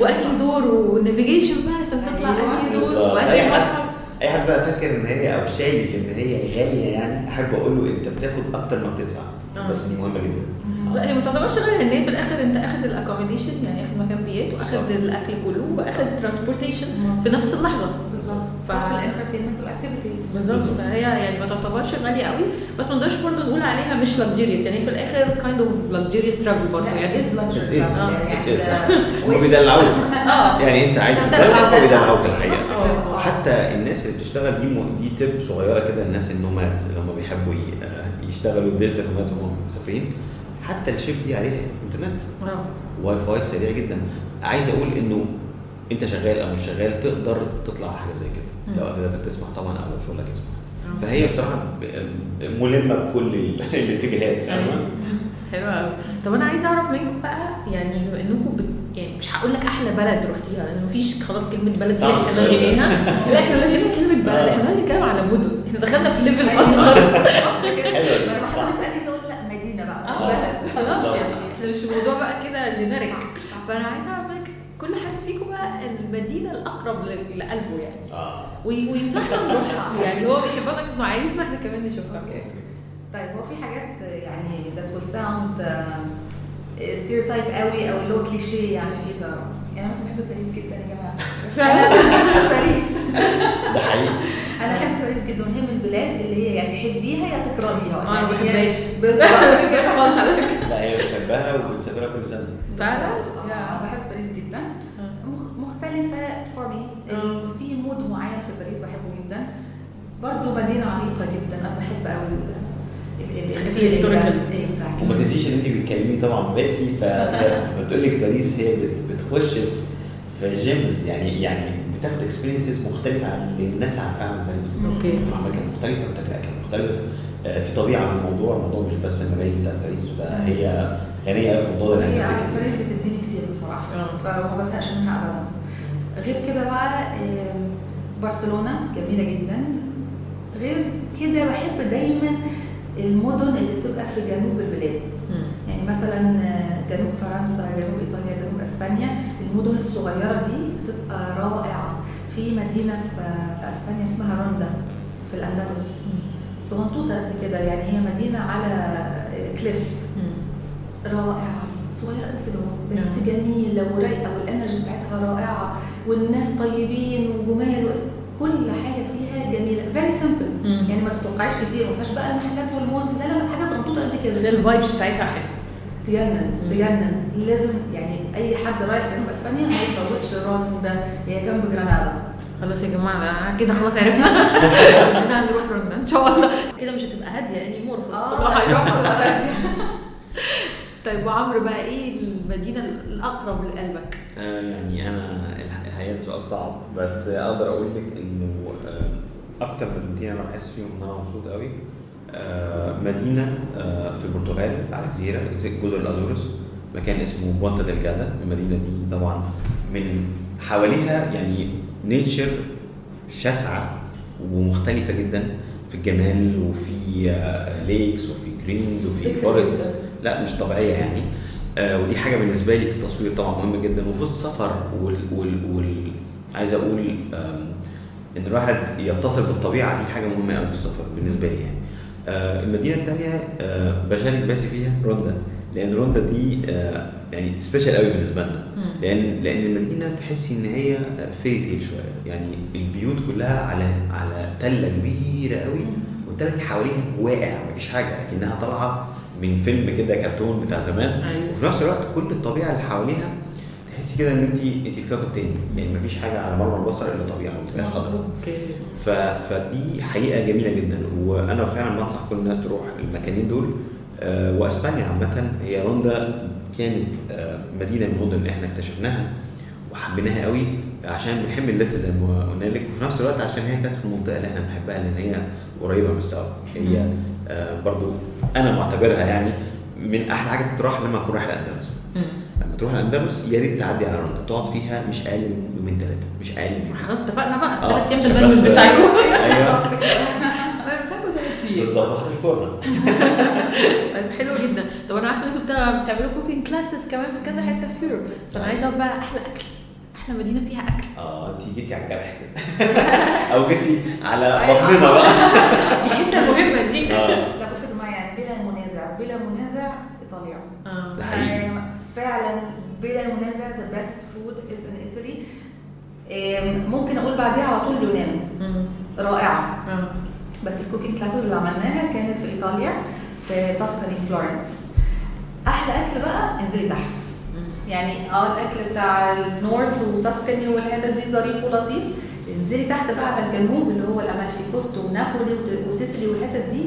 وأنهي دور وال navigation بقى عشان تطلع. أنهي دور. وأنهي حد. أي حد بقى فاكر إن هي أو شايف إن هي غالية يعني أحب أقول له أنت بتاخد أكتر ما بتدفع آه. بس دي مهمة جدا لا هي ما تعتبرش غاليه إن هي في الآخر أنت أخد ال accommodation يعني أخد مكان بيت وأخد. الأكل كله وأخد transportation في نفس اللحظة. بالظبط. ف- بس ال entertainment وال activities بالظبط. فهي يعني ما تعتبرش غالية قوي بس ما نقدرش برضه نقول عليها مش luxurious. يعني في الآخر kind of luxurious travel برضه يعني. as luxury is. يعني It is. ده هم وش. بيدلعوك. آه. يعني أنت عايز ده تدلع دلع- هم دلع. بيدلعوك الحقيقة بالظبط. حتى الناس اللي بتشتغل دي م- دي تب صغيرة كده للناس ال nomads اللي هم بيحبوا ي- آه، يشتغلوا digital nomads وهم مسافرين. حتى ال ship دي عليها انترنت. واي فاي سريع جدا. عايز أقول إنه أنت شغال أو مش شغال تقدر تطلع حاجة زي كده. لو اجازتك تسمح طبعا أو لو شغلك يسمح. فهي بصراحة ملمة بكل ال- <laughs> الاتجاهات فاهمة؟ حلو قوي طب أنا عايزه أعرف منكم بقى يعني بما إنكم بت... يعني مش هقول لك أحلى بلد رحتيها لأن مفيش خلاص كلمة بلد دي إحنا. لغيناها لا إحنا لغينا كلمة بلد. آه. إحنا بنتكلم على مدن. إحنا دخلنا في level <laughs> أيوة. أصغر <laughs> بالظبط كده. حلوة. ما لما حد بيسالني أقول لا مدينه بقى مش آه. بلد خلاص. يعني إحنا مش موضوع بقى كده generic. فأنا عايزة أعرف منك كل حد فيكم بقى المدينة الأقرب لقلبه يعني. آه. وي- وينصحنا نروحها. يعني هو بيحبك إنه عايزنا إحنا كمان نشوفها. okay. طيب هو في حاجات يعني that will sound stereotype قوي أو اللي هو كليشيه يعني إيه ده؟ يعني أنا مثلا بحب باريس جدا يا جماعة. فعلا؟ أنا بحب باريس. ده حقيقي. أنا بحب باريس جدا وهي من البلاد اللي هي يا تحبيها يا تكرهيها. آه، ما يعني هي- بحبهاش. بالظبط. <laughs> ما بحبهاش خالص على فكرة. لا هي بتحبها وبتسافرها كل سنة. فعلا؟ آه، بحب باريس جدا. آه. مخ- مختلفة for me آه. في mood معين في باريس بحبه جدا. برضو مدينة عريقة جدا. أنا بحب قوي. وما تنسيش إن انت بتكلمي طبعا باسي فلما تقول لك باريس هي بت- بتخش في في gems يعني يعني بتاخد experiences مختلفة عن اللي الناس عارفاها عن باريس okay. بتروح مكان مختلف بتاكل اكل مختلف آه، في طبيعة في الموضوع الموضوع مش بس المباني بتاعت باريس فهي غنية في الموضوع ده هي للاسف باريس كتير. بتديني كتير بصراحة آه. فما بزهقش منها ابدا. غير كده بقى برشلونة جميلة جدا. غير كده بحب دايما المدن اللي بتبقى في جنوب البلاد. يعني مثلا آه، جنوب فرنسا جنوب إيطاليا جنوب إسبانيا المدن الصغيرة دي بتبقى رائعة. في مدينة في في أسبانيا اسمها روندا في الأندلس. صغنطوطه قد كده يعني هي مدينة على كليف رائعة صغيرة قد كده بس نعم. جميلة ورايقة وال energy بتاعتها رائعة والناس طيبين وجمال كل حاجة فيها جميلة. Very simple. يعني ما تتوقعش كتير ما فيهاش بقى المحلات وال malls لا لا حاجة صغنطوطه قد بس كده ال vibes بتاعتها حلوة. تجنن. تجنن لازم يعني أي حد رايح جنوب إسبانيا ما يفوتش روندا هي جنب جرانادا. خلاص يا جماعة كده خلاص عرفنا. <laughs> إحنا هنروح روندا إن شاء الله. كده مش هتبقى هادية يعني more. آه دلوقتي طيب وعمرو بقى إيه المدينة الأقرب لقلبك؟ آه، يعني أنا الح- الحقيقة ده سؤال صعب بس أقدر أقول لك إنه آه، أكتر مدينتين أنا بحس فيهم إن أنا مبسوط قوي آه، مدينة آه، في البرتغال على جزيره جزر الازورس مكان اسمه بونتا دلجادا المدينة دي طبعا من حواليها يعني nature شاسعة ومختلفة جدا في الجمال وفي lakes وفي greens وفي forests. لا مش طبيعية يعني. آه ودي حاجة بالنسبة لي في التصوير طبعا مهمة جدا. وفي السفر وال, وال, وال عايز أقول إن الواحد يتصل بالطبيعة دي حاجة مهمة قوي في السفر بالنسبة لي يعني. آه المدينة الثانية آه بشارك باسي فيها روندا لأن روندا دي آه يعني special قوي بالنسبة لنا. لأن لأن المدينة تحسي إن هي fairy tale شوية. يعني البيوت كلها على على تلة كبيرة قوي والتلة دي حواليها واقع مفيش حاجة لكنها طالعة من فيلم كده كرتون بتاع زمان. أيوه. وفي نفس الوقت كل الطبيعة اللي حواليها تحسي كده إن انت انت في كوكب تاني. يعني مفيش حاجة على مرمى البصر إلا طبيعة ف... فدي حقيقة جميلة جدا. وأنا فعلا بنصح كل الناس تروح المكانين دول. واسبانيا عامة هي روندا كانت آه، مدينة من المدن اللي إحنا اكتشفناها وحبيناها قوي عشان بنحب نلف زي ما قلنا لك. وفي نفس الوقت عشان هي كانت في المنطقة اللي إحنا بنحبها لأن هي قريبة من السواحل. آه، برضو أنا معتبرها يعني من أحلى حاجة تتراح لما تكون رايح الأندلس. لما تروح الأندلس يا ريت تعدي على روندا. تقعد فيها مش أقل من يومين ثلاثة مش أقل من خلاص اتفقنا بقى. آه، ثلاث أيام بالبلد بتاعكم. أيوه. <laughs> أيام بالظبط هتشكرنا طيب حلو جدا. طب أنا عارفة إن أنتوا بتعملوا cooking classes كمان في كذا حتة في Europe فانا عايزة بقى أحلى أكل. أحلى مدينة فيها أكل. آه انت جيتي على الجرح كده. <laughs> أو جيتي على بطننا بقى. <laughs> دي حتة مهمة دي. آه. لا بصوا يا جماعة يعني بلا منازع بلا منازع إيطاليا. آه. يعني فعلا بلا منازع the best food is in Italy. آم، ممكن أقول بعديها على طول اليونان. رائعة. آه. بس ال cooking classes اللي عملناها كانت في إيطاليا في تاسكاني فلورنس أحلى أكل بقى انزلي تحت. يعني آه الأكل بتاع ال north وتاسكاني والحتت دي ظريف ولطيف. انزلي تحت بقى على الجنوب اللي هو ال Amalfi Coast ونابولي وسيسيلي والحتت دي.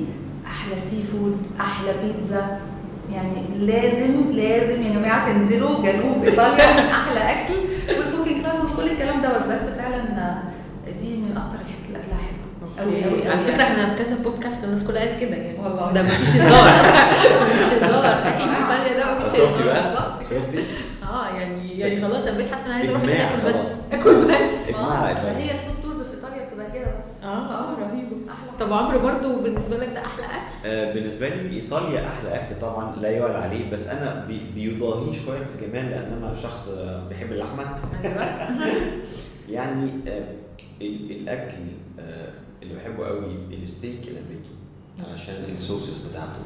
أحلى seafood أحلى بيتزا يعني لازم لازم يا جماعة تنزلوا جنوب إيطاليا عشان <laughs> أحلى أكل. وال cooking classes وكل الكلام دوت. بس فعلا دي من أكتر الحاجات اللي اكلها حلو قوي قوي قوي على فكرة إحنا في كذا بودكاست الناس كلها قالت كده يعني. والله. ده مفيش هزار. مفيش هزار. اكل في إيطاليا ده مفيش شفتي هزار. بقى؟ شفتي؟ آه يعني يعني خلاص أنا بقيت حاسة إن أنا عايزة أروح اكل بس. أكل بس. آه. فهي ال food tours في إيطاليا بتبقى كده بس. آه آه رهيبة. أحلى. طب عمرو برضو بالنسبة لك ده أحلى أكل؟ آه، بالنسبة لي إيطاليا أحلى أكل طبعا لا يعلى عليه. بس أنا بي- بيضاهيه شوية في الجمال لأن أنا شخص آه، بيحب اللحمة. أيوه. <laughs> يعني آه، الأكل آه، اللي بحبه قوي الستيك الأمريكي علشان ال sauces بتاعته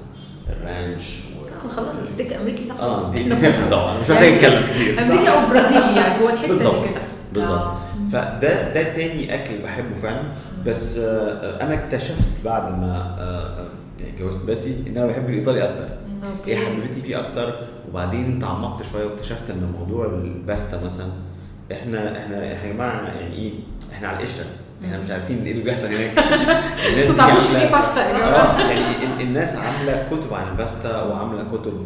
ال ranch و... خلاص الستيك امريكي ده خلاص. آه دي إحنا فهمت طبعا مش محتاج اتكلم كتير. أمريكا أو برازيل يعني هو الحته. دي كده. بالظبط. آه. فده ده تاني أكل بحبه فعلا. بس آه، أنا اكتشفت بعد ما يعني اتجوزت باسي إن أنا بحب الإيطالي أكتر. هي حببتني فيه أكتر وبعدين تعمقت شوية واكتشفت إن موضوع الباستا مثلا إحنا إحنا يا جماعة يعني إيه إحنا على القشرة. إحنا مش عارفين إيه اللي بيحصل هناك. <laughs> الناس دي تعرفوش إيه باستا آه يعني ال- الناس عاملة كتب عن الباستا وعاملة كتب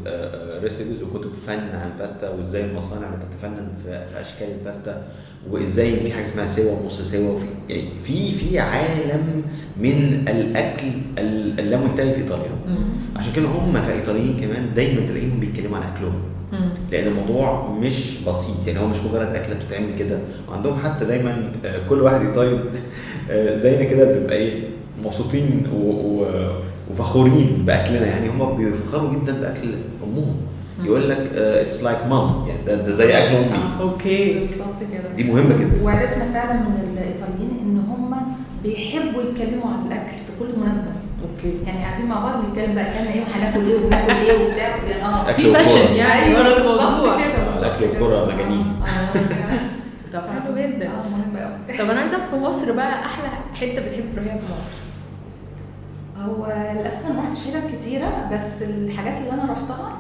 recipes وكتب فن عن الباستا وإزاي المصانع بتتفنن في أشكال الباستا وإزاي في حاجة اسمها سوا ونص سوا. وفي يعني في في عالم من الأكل ال- اللامنتهي في إيطاليا. عشان كده هم كإيطاليين كمان دايما تلاقيهم بيتكلموا عن أكلهم. لأن الموضوع مش بسيط. يعني هو مش مجرد اكله بتتعمل كده. وعندهم حتى دايما آه، كل واحد ايطالي <laughs> آه، زينا كده بيبقى إيه مبسوطين و- و- وفخورين بأكلنا. يعني هم بيفخروا جدا بأكل أمهم. يقول لك it's like mom يعني ده, ده زي أكل أمي. okay. بالظبط كده. دي مهمة جدا. وعرفنا فعلا من الإيطاليين إن هم بيحبوا يتكلموا عن الأكل في كل مناسبة. يعني قاعدين مع بعض بنتكلم بقى اكلنا إيه وهناكل إيه وبناكل إيه وبتاع. آه في. passion يعني. ورا الموضوع والكورة كده. مجانين. آه، آه، طب حلو جدا. آه مهم قوي طب أنا عايزة في مصر بقى أحلى حتة بتحبي تروحيها في مصر؟ هو للأسف أنا ما رحتش حتت كتيرة بس الحاجات اللي أنا رحتها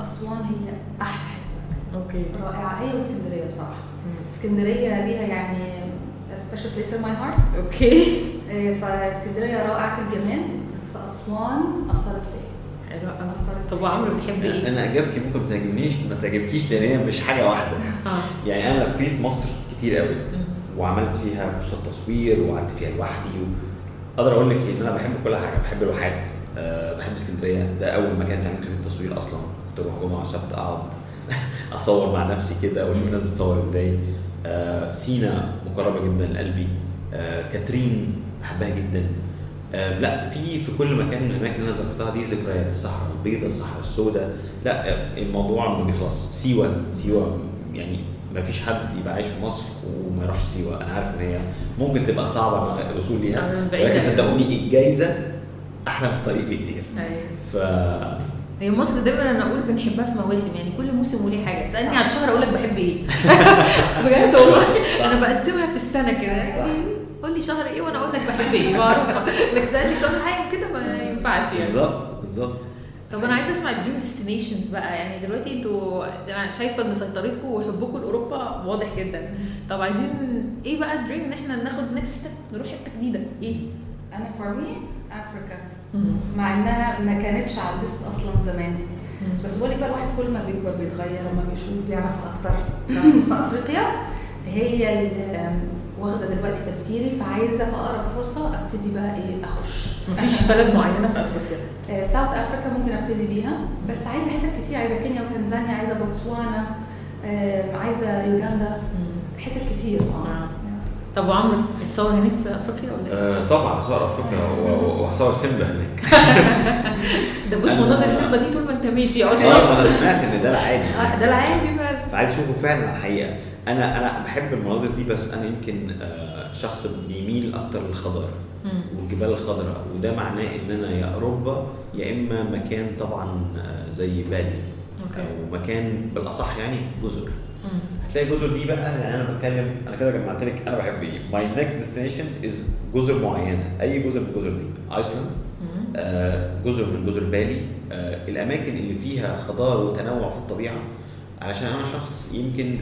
أسوان هي أحلى حتة. okay. رائعة. هي واسكندرية بصراحة. اسكندرية ليها يعني special place in my heart okay. فاسكندرية رائعة الجمال. أسوان أثرت فيا. حلو قوي أثرت طب. وعمرو بتحبي إيه؟ أنا إجابتي ممكن ما تعجبنيش ما تعجبكيش لأن هي مش حاجة واحدة. آه. يعني أنا لفيت مصر كتير قوي. وعملت فيها ماتشات تصوير وقعدت فيها لوحدي. أقدر أقول لك إن أنا بحب كل حاجة. بحب الواحات أه بحب اسكندرية. ده أول مكان اتعلمت فيه التصوير أصلا. كنت بروح جمعة وسبت أقعد <laughs> أصور مع نفسي كده وأشوف الناس بتصور إزاي. أه سينا مقربه جدا لقلبي أه كاترين بحبها جدا. لا في في كل مكان من الأماكن اللي أنا ذكرتها دي ذكريات الصحراء البيضاء الصحراء السوداء لا آه، الموضوع ما بيخلص. سيوة سيوة يعني ما فيش حد يبقى عايش في مصر وما يروحش سيوة. أنا عارف إن هي ممكن تبقى صعبة الوصول ليها آه،. ولكن صدقوني الجايزة أحلى من الطريق بكتير. أيوه. ف هي مصر دايما أنا أقول بنحبها في مواسم يعني كل موسم وليه حاجة. تسالني على الشهر أقول لك بحب إيه. <laughs> بجد والله. أنا بقسمها في السنة كده. يعني قول لي شهر إيه وأنا أقول لك بحب إيه بعرفها لك تسالني سؤال حاجة كده ما ينفعش يعني. بالظبط بالظبط. طب أنا عايزة أسمع dream destinations بقى. يعني دلوقتي أنتوا أنا شايفة إن سيطرتكم وحبكم لأوروبا واضح جدا. طب عايزين إيه بقى dream إن إحنا ناخد next step نروح حتة جديدة؟ إيه؟ أنا for me Africa مع إنها ما كانتش على ال list أصلا زمان. بس بقول لك بقى الواحد كل ما بيكبر بيتغير وما بيشوف بيعرف أكتر. فافريقيا هي واخدة دلوقتي تفكيري فعايزة في أقرب فرصة أبتدي بقى إيه أخش. مفيش بلد معينة في أفريقيا؟ ساوث افريكا ممكن أبتدي بيها بس عايزة حتت كتير عايزة كينيا وتنزانيا عايزة بوتسوانا آه، عايزة يوغندا حتت كتير. آه. آه. طب وعمرو بتصور هناك في أفريقيا ولا إيه؟ آه طبعا هصور أفريقيا <laughs> وهصور سيمبا هناك. <laughs> ده بص مناظر سيمبا دي طول ما أنت ماشي آه أصلا. ما أنا سمعت إن ده العادي. آه، ده العادي فعلا. فعايز أشوفه فعلا على الحقيقة. أنا أنا بحب المناظر دي بس أنا يمكن آه، شخص بيميل أكتر للخضار. والجبال الخضراء وده معناه إن أنا يا أوروبا يا إما مكان طبعا آه، زي بالي أو مكان بالأصح يعني جزر. هتلاقي الجزر دي بقى يعني أنا بتكلم أنا كده جمعت لك أنا بحب إيه my next destination is جزر معينة. أي جزر من الجزر دي. island. آه، جزر من جزر بالي. آه، الأماكن اللي فيها خضار وتنوع في الطبيعة علشان أنا شخص يمكن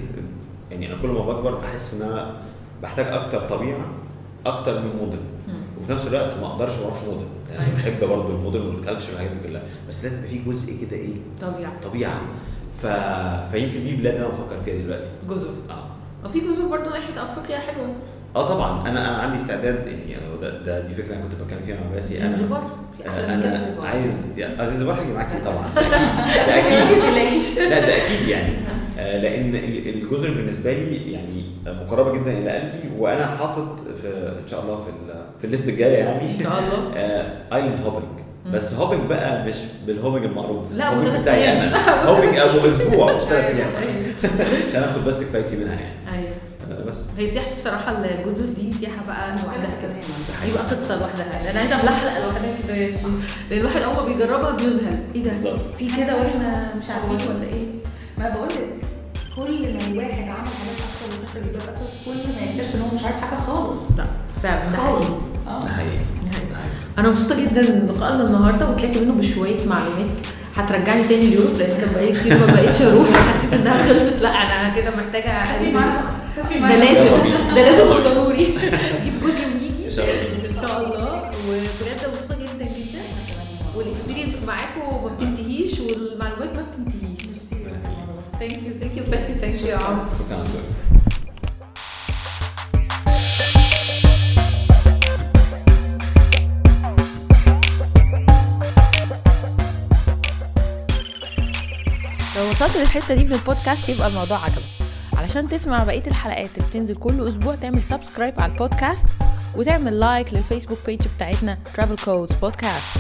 يعني أنا كل ما بكبر بحس إن أنا بحتاج أكتر طبيعة أكتر من مدن مم. وفي نفس الوقت ما أقدرش ما اروحش مدن يعني أيوة. بحب برضه المدن وال culture والحاجات دي كلها. بس لازم يبقى في جزء كده إيه؟ طبيعة. طبيعة. ف... فيمكن دي البلاد اللي أنا بفكر فيها دلوقتي. جزر. آه. وفي جزر برضو ناحية أفريقيا حلوة. آه طبعا. أنا أنا عندي استعداد يعني ده, ده دي فكرة أنا كنت بتكلم فيها مع باسي. أنا زنزبار آه، أنا عايز آه، زنزبار هاجي معاكي طبعا. <laughs> ده أكيد. لا ده أكيد يعني. <laughs> لأن ال- الجزر بالنسبة لي يعني مقربة جدا إلى قلبي وأنا حاطط في إن شاء الله في ال- في ال list الجاية يعني. إن شاء الله. <laughs> island hopping مم. بس hopping بقى مش بال hopping المعروف. لا، تلات بتاعي. أنا. hopping <laughs> أبو أسبوع مش ثلاث أيام. أيوه. <laughs> عشان آخد بس كفايتي منها يعني. أيوه. آه، بس. هي سياحة بصراحة الجزر دي سياحة بقى لوحدها لوحدها كده. كمان يبقى قصة لوحدها أنا عايزة اعملها حلقة لوحدها كده. يعني. لأن الواحد أول ما بيجربها بيذهل إيه ده؟ بالظبط. في كده وإحنا مش عارفين ولا إيه. ما بقول لك. كل ما الواحد عمل حاجات أكتر وسافر بلاد أكتر كل ما يكتشف إن هو مش عارف حاجة خالص. لا فعلا خالص. آه. أنا مبسوطة جدا ان لقائنا النهارده وطلعت منه بشوية معلومات هترجعني تاني ل Europe لأن كان بقالي كتير ما بقتش أروح. <laughs> حسيت إنها خلصت. لا أنا كده محتاجة ده لازم ده لازم ضروري أجيب <laughs> جزء ونيجي إن شاء الله. وبجد مبسوطة جدا جدا. وال experience معاكم ما بتنتهيش والمعلومات ما بتنتهيش. بس thank you يا عمرو شكرا على السؤال لو وصلت للحتة دي من البودكاست يبقى الموضوع عجبك. علشان تسمع بقية الحلقات اللي بتنزل كل أسبوع تعمل subscribe على البودكاست وتعمل like لل Facebook page بتاعتنا Travel Codes Podcast.